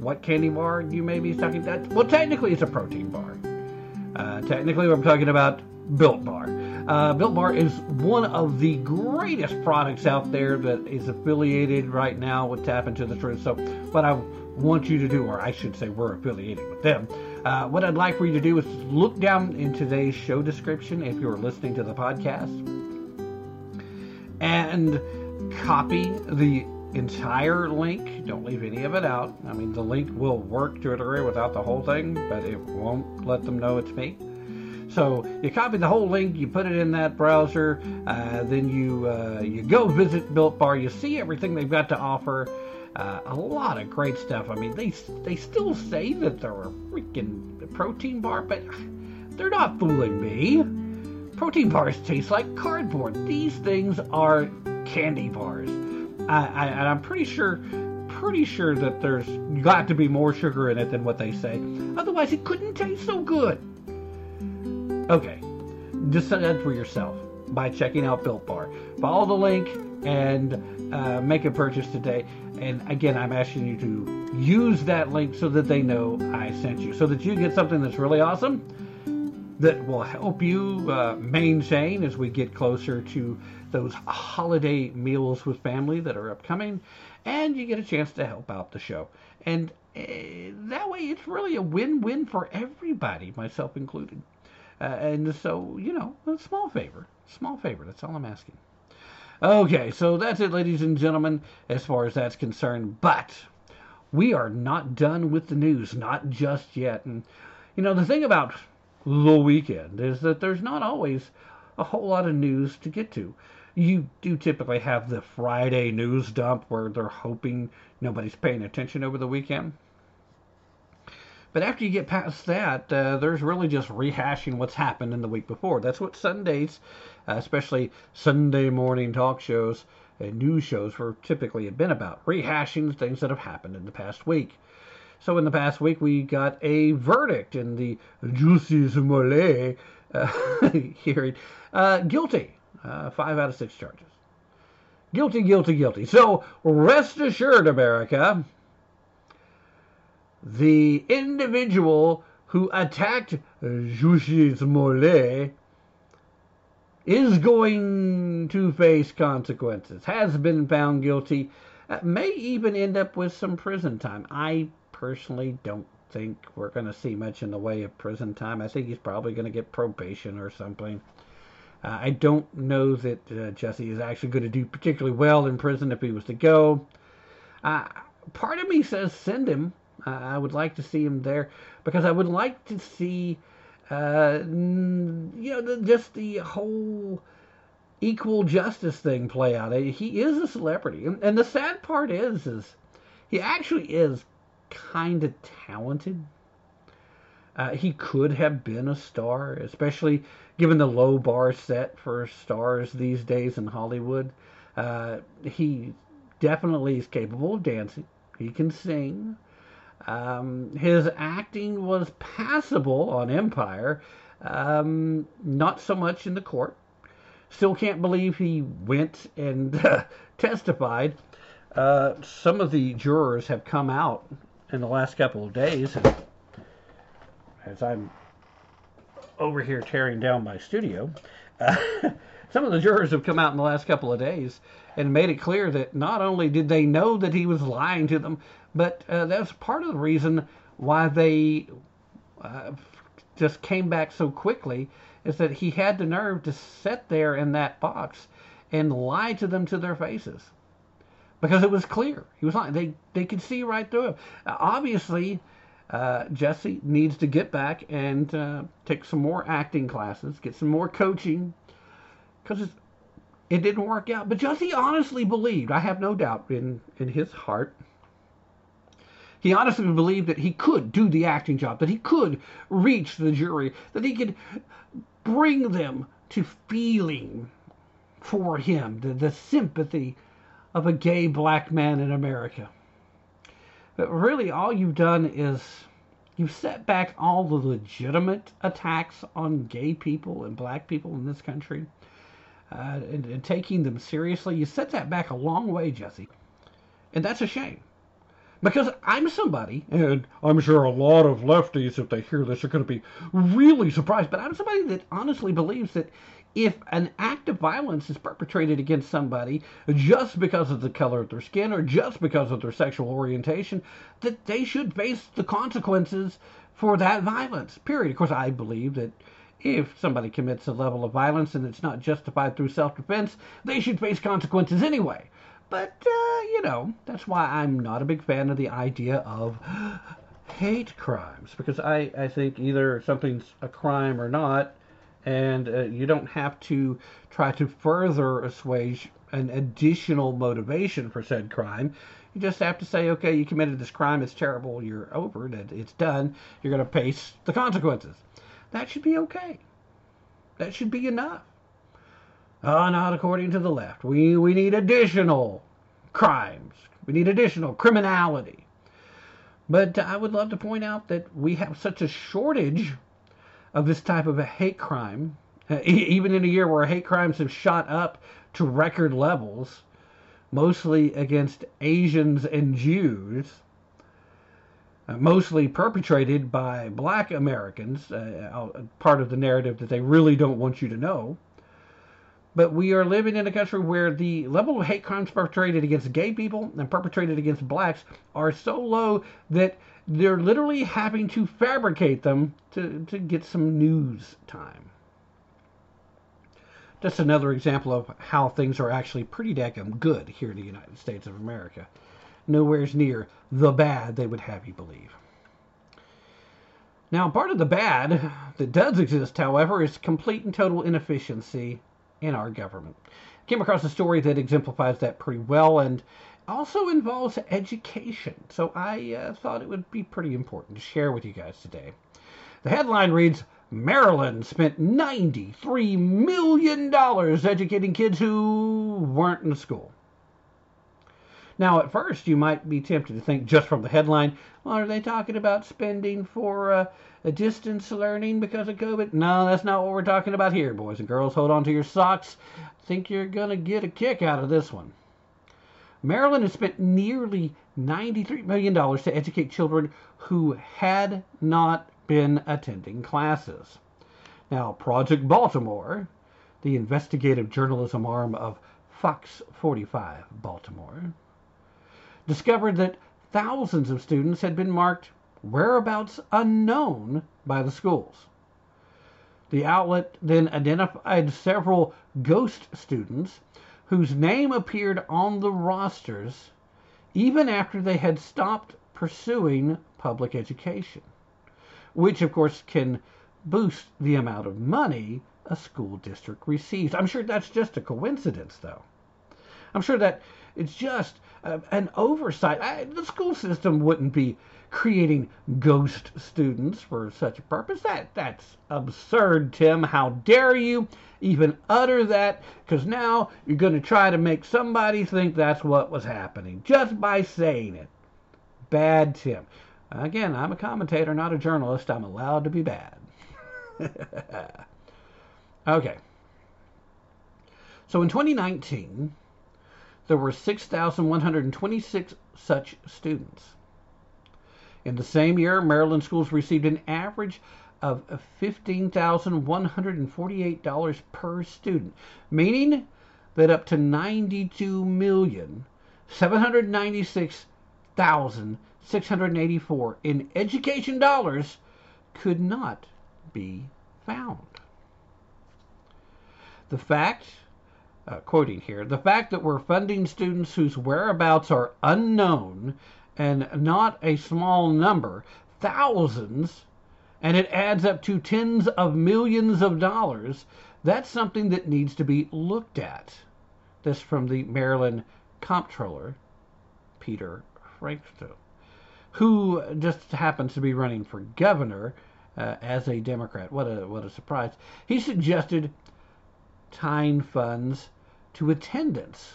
what candy bar you may be talking about? Well, technically, it's a protein bar. Uh, technically, I'm talking about Built Bar. Uh, Built Bar is one of the greatest products out there that is affiliated right now with Tapp Into the Truth. So, what I want you to do, or I should say, we're affiliated with them. Uh, what I'd like for you to do is look down in today's show description if you're listening to the podcast and copy the entire link. Don't leave any of it out. I mean, the link will work to a degree without the whole thing, but it won't let them know it's me. So you copy the whole link, you put it in that browser, uh, then you uh, you go visit Built Bar. You see everything they've got to offer. Uh, a lot of great stuff. I mean, they they still say that they're a freaking protein bar, but they're not fooling me. Protein bars taste like cardboard. These things are candy bars. I, I, and I'm pretty sure, pretty sure that there's got to be more sugar in it than what they say. Otherwise, it couldn't taste so good. Okay, decide for yourself by checking out Built Bar. Follow the link and uh, make a purchase today. And again, I'm asking you to use that link so that they know I sent you, so that you get something that's really awesome that will help you uh, maintain as we get closer to those holiday meals with family that are upcoming, and you get a chance to help out the show. And uh, that way, it's really a win-win for everybody, myself included. Uh, and so, you know, a small favor, small favor. That's all I'm asking. Okay, so that's it, ladies and gentlemen, as far as that's concerned. But we are not done with the news, not just yet. And you know, the thing about the weekend is that there's not always a whole lot of news to get to. You do typically have the Friday news dump where they're hoping nobody's paying attention over the weekend. But after you get past that, uh, there's really just rehashing what's happened in the week before. That's what Sundays, uh, especially Sunday morning talk shows and news shows, were typically have been about rehashing things that have happened in the past week. So in the past week, we got a verdict in the Jussie Smollett uh, hearing. Uh, guilty. Uh, five out of six charges. Guilty, guilty, guilty. So rest assured, America, the individual who attacked Jussie Smollett is going to face consequences, has been found guilty, uh, may even end up with some prison time. I personally don't think we're going to see much in the way of prison time. I think he's probably going to get probation or something. Uh, I don't know that uh, Jussie is actually going to do particularly well in prison if he was to go. Uh, part of me says send him. I would like to see him there because I would like to see, uh, you know, just the whole equal justice thing play out. He is a celebrity, and, and the sad part is, is he actually is kind of talented. Uh, he could have been a star, especially given the low bar set for stars these days in Hollywood. Uh, he definitely is capable of dancing. He can sing. Um, his acting was passable on Empire, um, not so much in the court. Still can't believe he went and uh, testified. Uh, some of the jurors have come out in the last couple of days. As I'm over here tearing down my studio, uh, some of the jurors have come out in the last couple of days and made it clear that not only did they know that he was lying to them, but uh, that's part of the reason why they uh, just came back so quickly is that he had the nerve to sit there in that box and lie to them to their faces because it was clear he was lying. They they could see right through him. Obviously, uh, Jussie needs to get back and uh, take some more acting classes, get some more coaching, because it didn't work out. But Jussie honestly believed, I have no doubt in in his heart. He honestly believed that he could do the acting job, that he could reach the jury, that he could bring them to feeling for him, the, the sympathy of a gay black man in America. But really, all you've done is you've set back all the legitimate attacks on gay people and black people in this country uh, and, and taking them seriously. You set that back a long way, Jussie. And that's a shame. Because I'm somebody, and I'm sure a lot of lefties, if they hear this, are going to be really surprised, but I'm somebody that honestly believes that if an act of violence is perpetrated against somebody just because of the color of their skin or just because of their sexual orientation, that they should face the consequences for that violence. Period. Of course, I believe that if somebody commits a level of violence and it's not justified through self-defense, they should face consequences anyway. But uh, you know, that's why I'm not a big fan of the idea of hate crimes because I, I think either something's a crime or not, and uh, you don't have to try to further assuage an additional motivation for said crime. You just have to say, okay, you committed this crime, it's terrible, you're over it, it's done, you're going to face the consequences. That should be okay. That should be enough. Oh, not according to the left. We, we need additional crimes. We need additional criminality. But I would love to point out that we have such a shortage of this type of a hate crime, uh, even in a year where hate crimes have shot up to record levels, mostly against Asians and Jews, uh, mostly perpetrated by black Americans, uh, uh, part of the narrative that they really don't want you to know. But we are living in a country where the level of hate crimes perpetrated against gay people and perpetrated against blacks are so low that they're literally having to fabricate them to, to get some news time. Just another example of how things are actually pretty daggum good here in the United States of America. Nowhere's near the bad they would have you believe. Now, part of the bad that does exist, however, is complete and total inefficiency in our government. Came across a story that exemplifies that pretty well and also involves education. So I uh, thought it would be pretty important to share with you guys today. The headline reads Maryland spent $93 million educating kids who weren't in school. Now, at first, you might be tempted to think just from the headline, well, are they talking about spending for uh, distance learning because of COVID? No, that's not what we're talking about here, boys and girls. Hold on to your socks. I think you're going to get a kick out of this one. Maryland has spent nearly $93 million to educate children who had not been attending classes. Now, Project Baltimore, the investigative journalism arm of Fox 45 Baltimore, discovered that thousands of students had been marked whereabouts unknown by the schools. The outlet then identified several ghost students whose name appeared on the rosters even after they had stopped pursuing public education, which of course can boost the amount of money a school district receives. I'm sure that's just a coincidence, though. I'm sure that it's just uh, an oversight. I, the school system wouldn't be creating ghost students for such a purpose. That that's absurd, Tim. How dare you even utter that? Because now you're going to try to make somebody think that's what was happening just by saying it. Bad, Tim. Again, I'm a commentator, not a journalist. I'm allowed to be bad. okay. So in 2019, there were 6,126 such students. In the same year, Maryland schools received an average of $15,148 per student, meaning that up to 92,796,684 in education dollars could not be found. The fact uh, quoting here, the fact that we're funding students whose whereabouts are unknown and not a small number, thousands, and it adds up to tens of millions of dollars, that's something that needs to be looked at. This from the Maryland Comptroller, Peter Franchot, who just happens to be running for governor uh, as a Democrat. What a what a surprise! He suggested tying funds to attendance,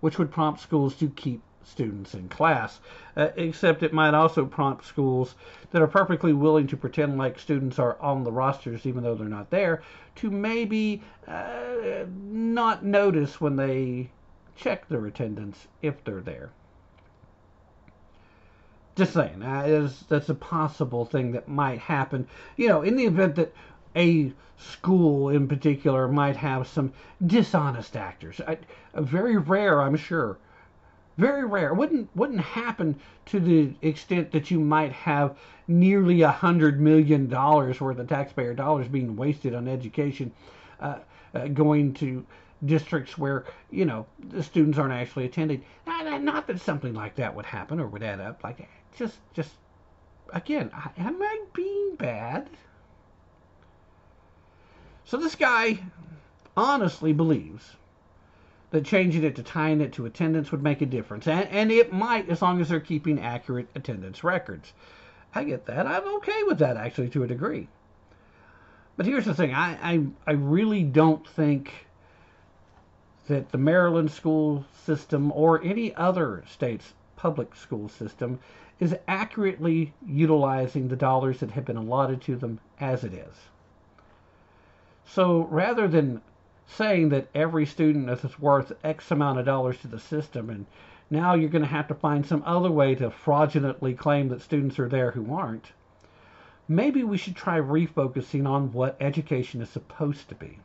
which would prompt schools to keep students in class. Uh, except it might also prompt schools that are perfectly willing to pretend like students are on the rosters even though they're not there to maybe uh, not notice when they check their attendance if they're there. Just saying, uh, that's a possible thing that might happen. You know, in the event that a school in particular might have some dishonest actors. I, very rare, I'm sure. Very rare. Wouldn't wouldn't happen to the extent that you might have nearly a hundred million dollars worth of taxpayer dollars being wasted on education, uh, uh, going to districts where you know the students aren't actually attending. Not, not that something like that would happen or would add up. Like just just again, I, am I being bad? So this guy honestly believes that changing it to tying it to attendance would make a difference. And, and it might as long as they're keeping accurate attendance records. I get that. I'm okay with that actually to a degree. But here's the thing I, I, I really don't think that the Maryland school system or any other state's public school system is accurately utilizing the dollars that have been allotted to them as it is. So rather than saying that every student is worth X amount of dollars to the system, and now you're going to have to find some other way to fraudulently claim that students are there who aren't. Maybe we should try refocusing on what education is supposed to be.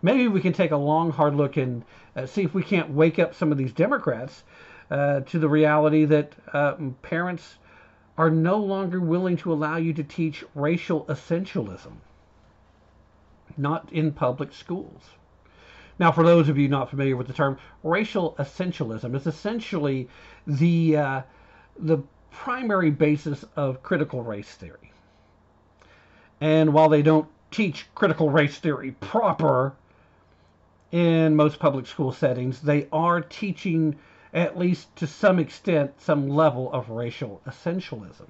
Maybe we can take a long, hard look and uh, see if we can't wake up some of these Democrats uh, to the reality that uh, parents are no longer willing to allow you to teach racial essentialism not in public schools. Now, for those of you not familiar with the term, racial essentialism is essentially the uh, the primary basis of critical race theory. And while they don't teach critical race theory proper in most public school settings, they are teaching, at least to some extent, some level of racial essentialism.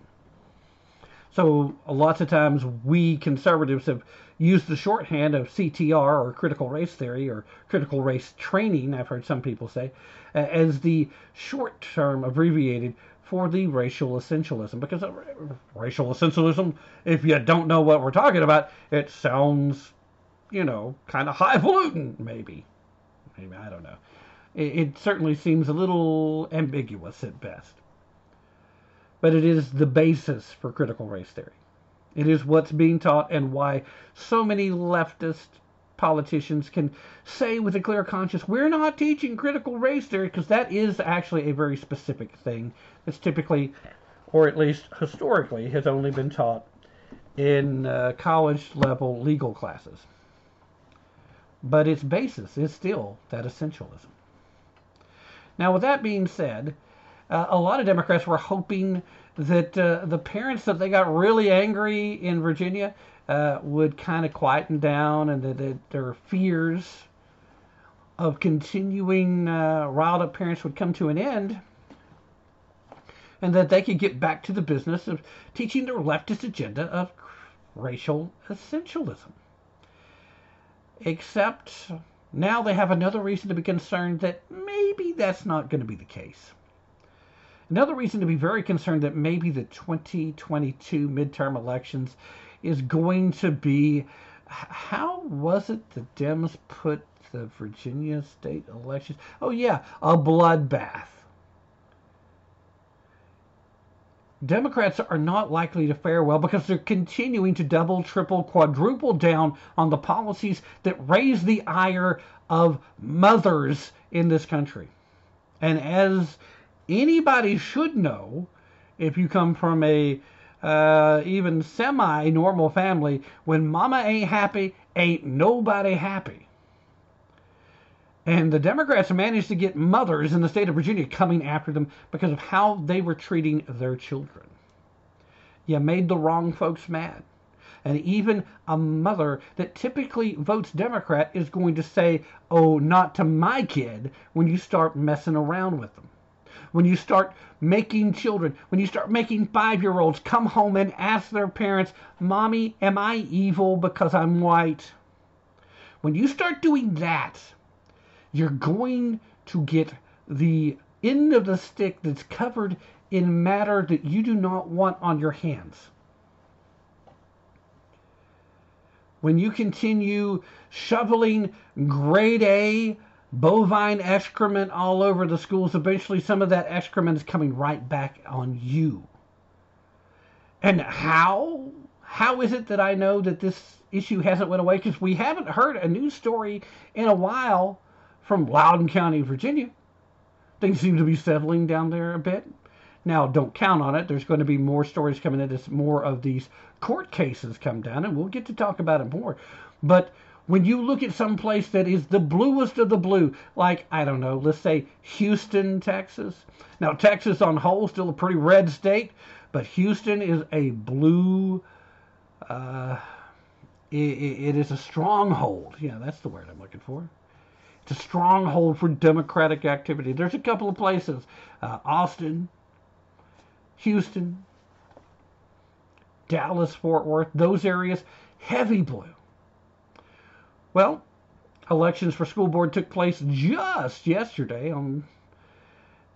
So lots of times we conservatives have used the shorthand of CTR or critical race theory or critical race training, I've heard some people say, as the short term abbreviated for the racial essentialism. Because uh, racial essentialism, if you don't know what we're talking about, it sounds, you know, kind of highfalutin, maybe. Maybe, I don't know. It, it certainly seems a little ambiguous at best but it is the basis for critical race theory. It is what's being taught and why so many leftist politicians can say with a clear conscience, we're not teaching critical race theory, because that is actually a very specific thing that's typically, or at least historically, has only been taught in uh, college level legal classes. But its basis is still that essentialism. Now, with that being said, uh, a lot of Democrats were hoping that uh, the parents that they got really angry in Virginia uh, would kind of quieten down and that, that their fears of continuing uh, riled up parents would come to an end and that they could get back to the business of teaching their leftist agenda of racial essentialism. Except now they have another reason to be concerned that maybe that's not going to be the case. Another reason to be very concerned that maybe the 2022 midterm elections is going to be how was it the Dems put the Virginia state elections? Oh, yeah, a bloodbath. Democrats are not likely to fare well because they're continuing to double, triple, quadruple down on the policies that raise the ire of mothers in this country. And as anybody should know if you come from a uh, even semi normal family when mama ain't happy, ain't nobody happy. And the Democrats managed to get mothers in the state of Virginia coming after them because of how they were treating their children. You made the wrong folks mad. And even a mother that typically votes Democrat is going to say, oh, not to my kid when you start messing around with them when you start making children, when you start making five year olds come home and ask their parents, Mommy, am I evil because I'm white? When you start doing that, you're going to get the end of the stick that's covered in matter that you do not want on your hands. When you continue shoveling grade A bovine excrement all over the schools, eventually some of that excrement is coming right back on you. And how? how is it that I know that this issue hasn't went away? Because we haven't heard a news story in a while from Loudoun County, Virginia. Things seem to be settling down there a bit. Now, don't count on it. There's going to be more stories coming in as more of these court cases come down, and we'll get to talk about it more. But when you look at some place that is the bluest of the blue, like, I don't know, let's say Houston, Texas. Now, Texas on whole still a pretty red state, but Houston is a blue, uh, it, it is a stronghold. Yeah, that's the word I'm looking for. It's a stronghold for democratic activity. There's a couple of places, uh, Austin, Houston, Dallas, Fort Worth, those areas, heavy blue. Well, elections for school board took place just yesterday. Um,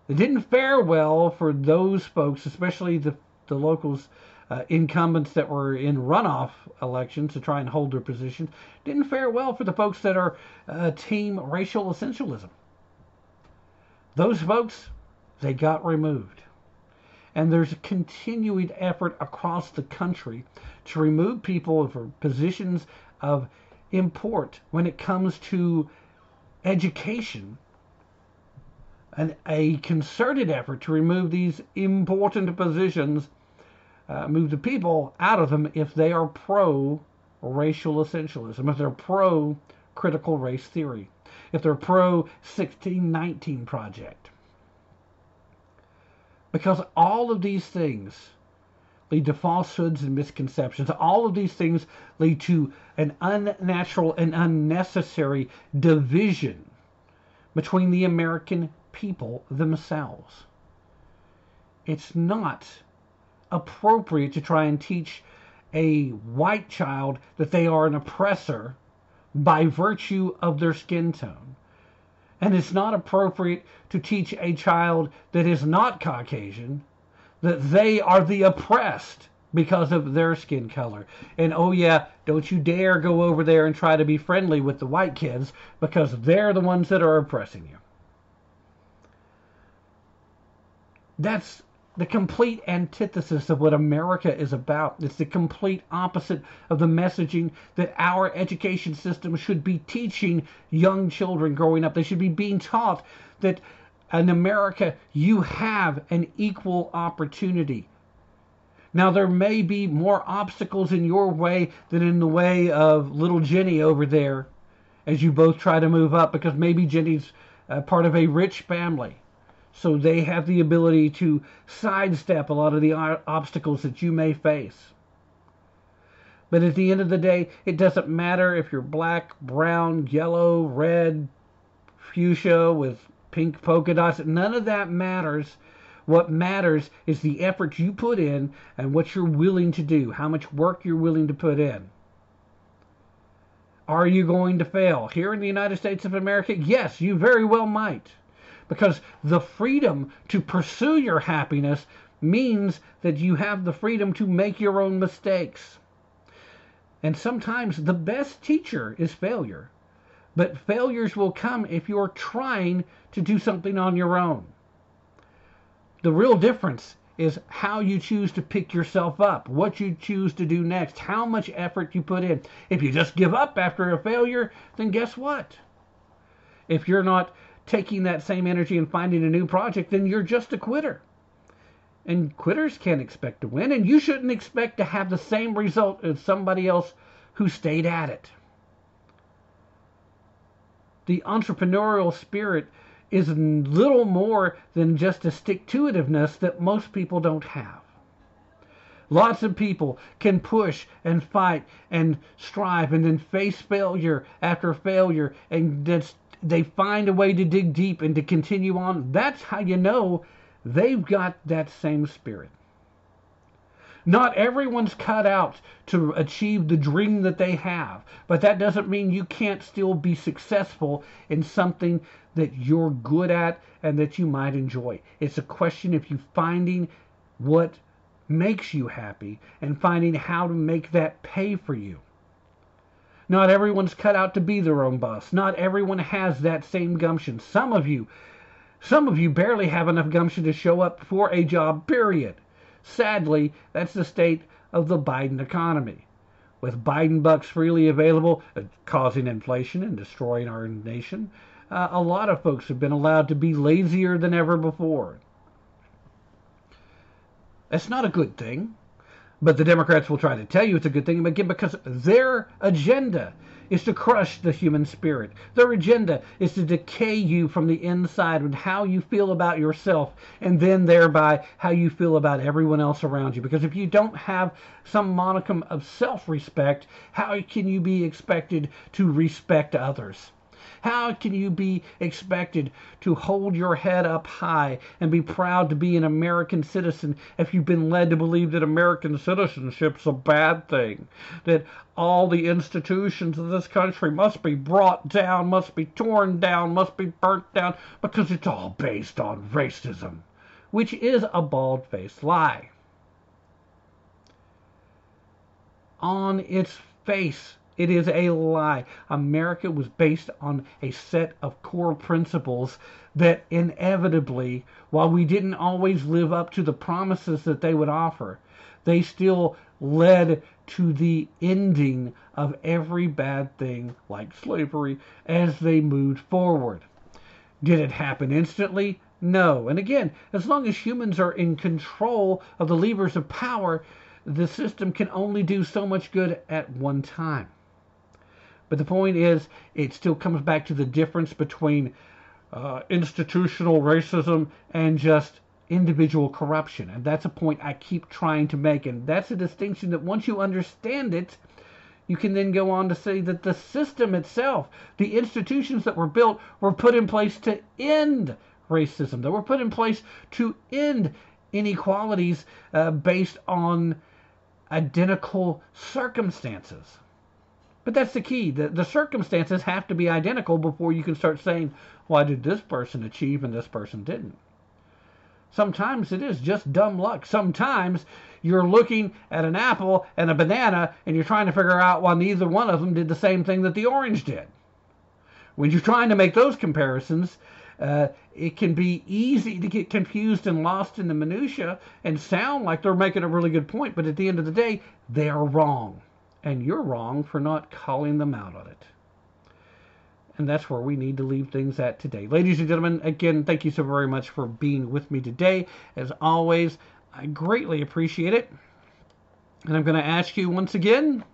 it didn't fare well for those folks, especially the, the locals, uh, incumbents that were in runoff elections to try and hold their positions. Didn't fare well for the folks that are uh, team racial essentialism. Those folks, they got removed. And there's a continuing effort across the country to remove people for positions of import when it comes to education and a concerted effort to remove these important positions, uh, move the people out of them if they are pro racial essentialism, if they're pro critical race theory, if they're pro 1619 project. Because all of these things lead to falsehoods and misconceptions. All of these things lead to an unnatural and unnecessary division between the American people themselves. It's not appropriate to try and teach a white child that they are an oppressor by virtue of their skin tone. And it's not appropriate to teach a child that is not Caucasian that they are the oppressed because of their skin color. And oh, yeah, don't you dare go over there and try to be friendly with the white kids because they're the ones that are oppressing you. That's the complete antithesis of what America is about. It's the complete opposite of the messaging that our education system should be teaching young children growing up. They should be being taught that in America you have an equal opportunity. Now, there may be more obstacles in your way than in the way of little Jenny over there as you both try to move up because maybe Jenny's uh, part of a rich family so they have the ability to sidestep a lot of the obstacles that you may face. But at the end of the day, it doesn't matter if you're black, brown, yellow, red, fuchsia with pink polka dots. None of that matters. What matters is the effort you put in and what you're willing to do, how much work you're willing to put in. Are you going to fail? Here in the United States of America, yes, you very well might because the freedom to pursue your happiness means that you have the freedom to make your own mistakes. And sometimes the best teacher is failure. But failures will come if you're trying to do something on your own. The real difference is how you choose to pick yourself up, what you choose to do next, how much effort you put in. If you just give up after a failure, then guess what? If you're not taking that same energy and finding a new project, then you're just a quitter. And quitters can't expect to win, and you shouldn't expect to have the same result as somebody else who stayed at it. The entrepreneurial spirit is little more than just a stick to itiveness that most people don't have. Lots of people can push and fight and strive and then face failure after failure and just they find a way to dig deep and to continue on. That's how you know they've got that same spirit. Not everyone's cut out to achieve the dream that they have, but that doesn't mean you can't still be successful in something that you're good at and that you might enjoy. It's a question of you finding what makes you happy and finding how to make that pay for you. Not everyone's cut out to be their own boss. Not everyone has that same gumption. Some of you, some of you barely have enough gumption to show up for a job, period. Sadly, that's the state of the Biden economy. With Biden bucks freely available, uh, causing inflation and destroying our nation, uh, a lot of folks have been allowed to be lazier than ever before. That's not a good thing. But the Democrats will try to tell you it's a good thing again because their agenda is to crush the human spirit. Their agenda is to decay you from the inside and how you feel about yourself and then thereby how you feel about everyone else around you. Because if you don't have some monicum of self-respect, how can you be expected to respect others? How can you be expected to hold your head up high and be proud to be an American citizen if you've been led to believe that American citizenship's a bad thing? That all the institutions of this country must be brought down, must be torn down, must be burnt down because it's all based on racism, which is a bald faced lie. On its face, it is a lie. America was based on a set of core principles that inevitably, while we didn't always live up to the promises that they would offer, they still led to the ending of every bad thing like slavery as they moved forward. Did it happen instantly? No. And again, as long as humans are in control of the levers of power, the system can only do so much good at one time. But the point is, it still comes back to the difference between uh, institutional racism and just individual corruption. And that's a point I keep trying to make. And that's a distinction that once you understand it, you can then go on to say that the system itself, the institutions that were built, were put in place to end racism, that were put in place to end inequalities uh, based on identical circumstances. But that's the key. The, the circumstances have to be identical before you can start saying, why did this person achieve and this person didn't? Sometimes it is just dumb luck. Sometimes you're looking at an apple and a banana and you're trying to figure out why neither one of them did the same thing that the orange did. When you're trying to make those comparisons, uh, it can be easy to get confused and lost in the minutia and sound like they're making a really good point, but at the end of the day, they are wrong and you're wrong for not calling them out on it. And that's where we need to leave things at today. Ladies and gentlemen, again, thank you so very much for being with me today. As always, I greatly appreciate it. And I'm going to ask you once again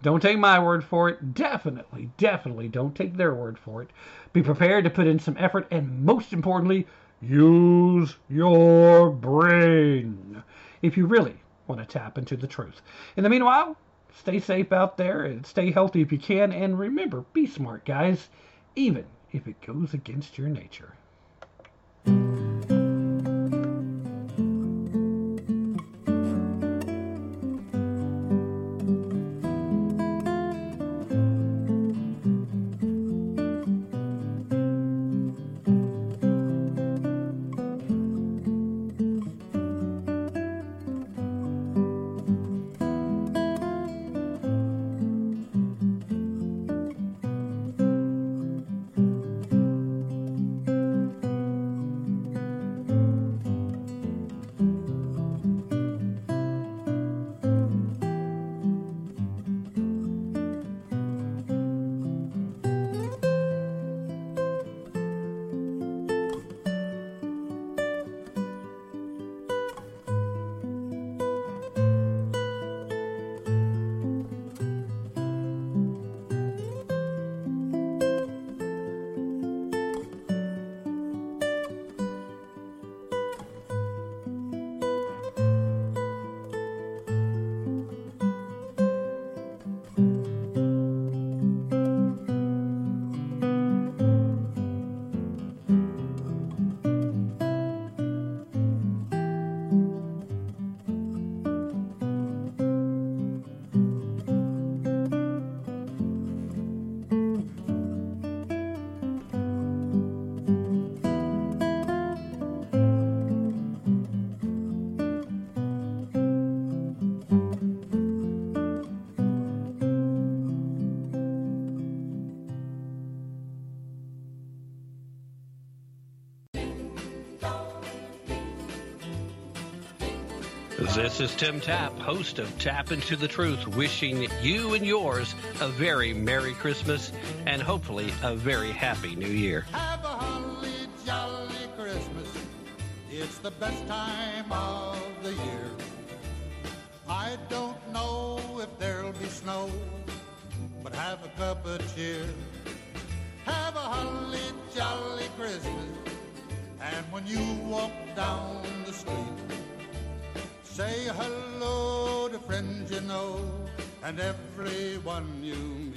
don't take my word for it. Definitely, definitely don't take their word for it. Be prepared to put in some effort and, most importantly, use your brain if you really want to tap into the truth. In the meanwhile, Stay safe out there and stay healthy if you can. And remember, be smart, guys, even if it goes against your nature. This is Tim Tapp, host of Tapp Into the Truth, wishing you and yours a very Merry Christmas and hopefully a very Happy New Year. Have a holly jolly Christmas. It's the best time of the year. I don't know if there'll be snow, but have a cup of cheer. Have a holly jolly Christmas. And when you walk down the street, say hello to friends you know and everyone you.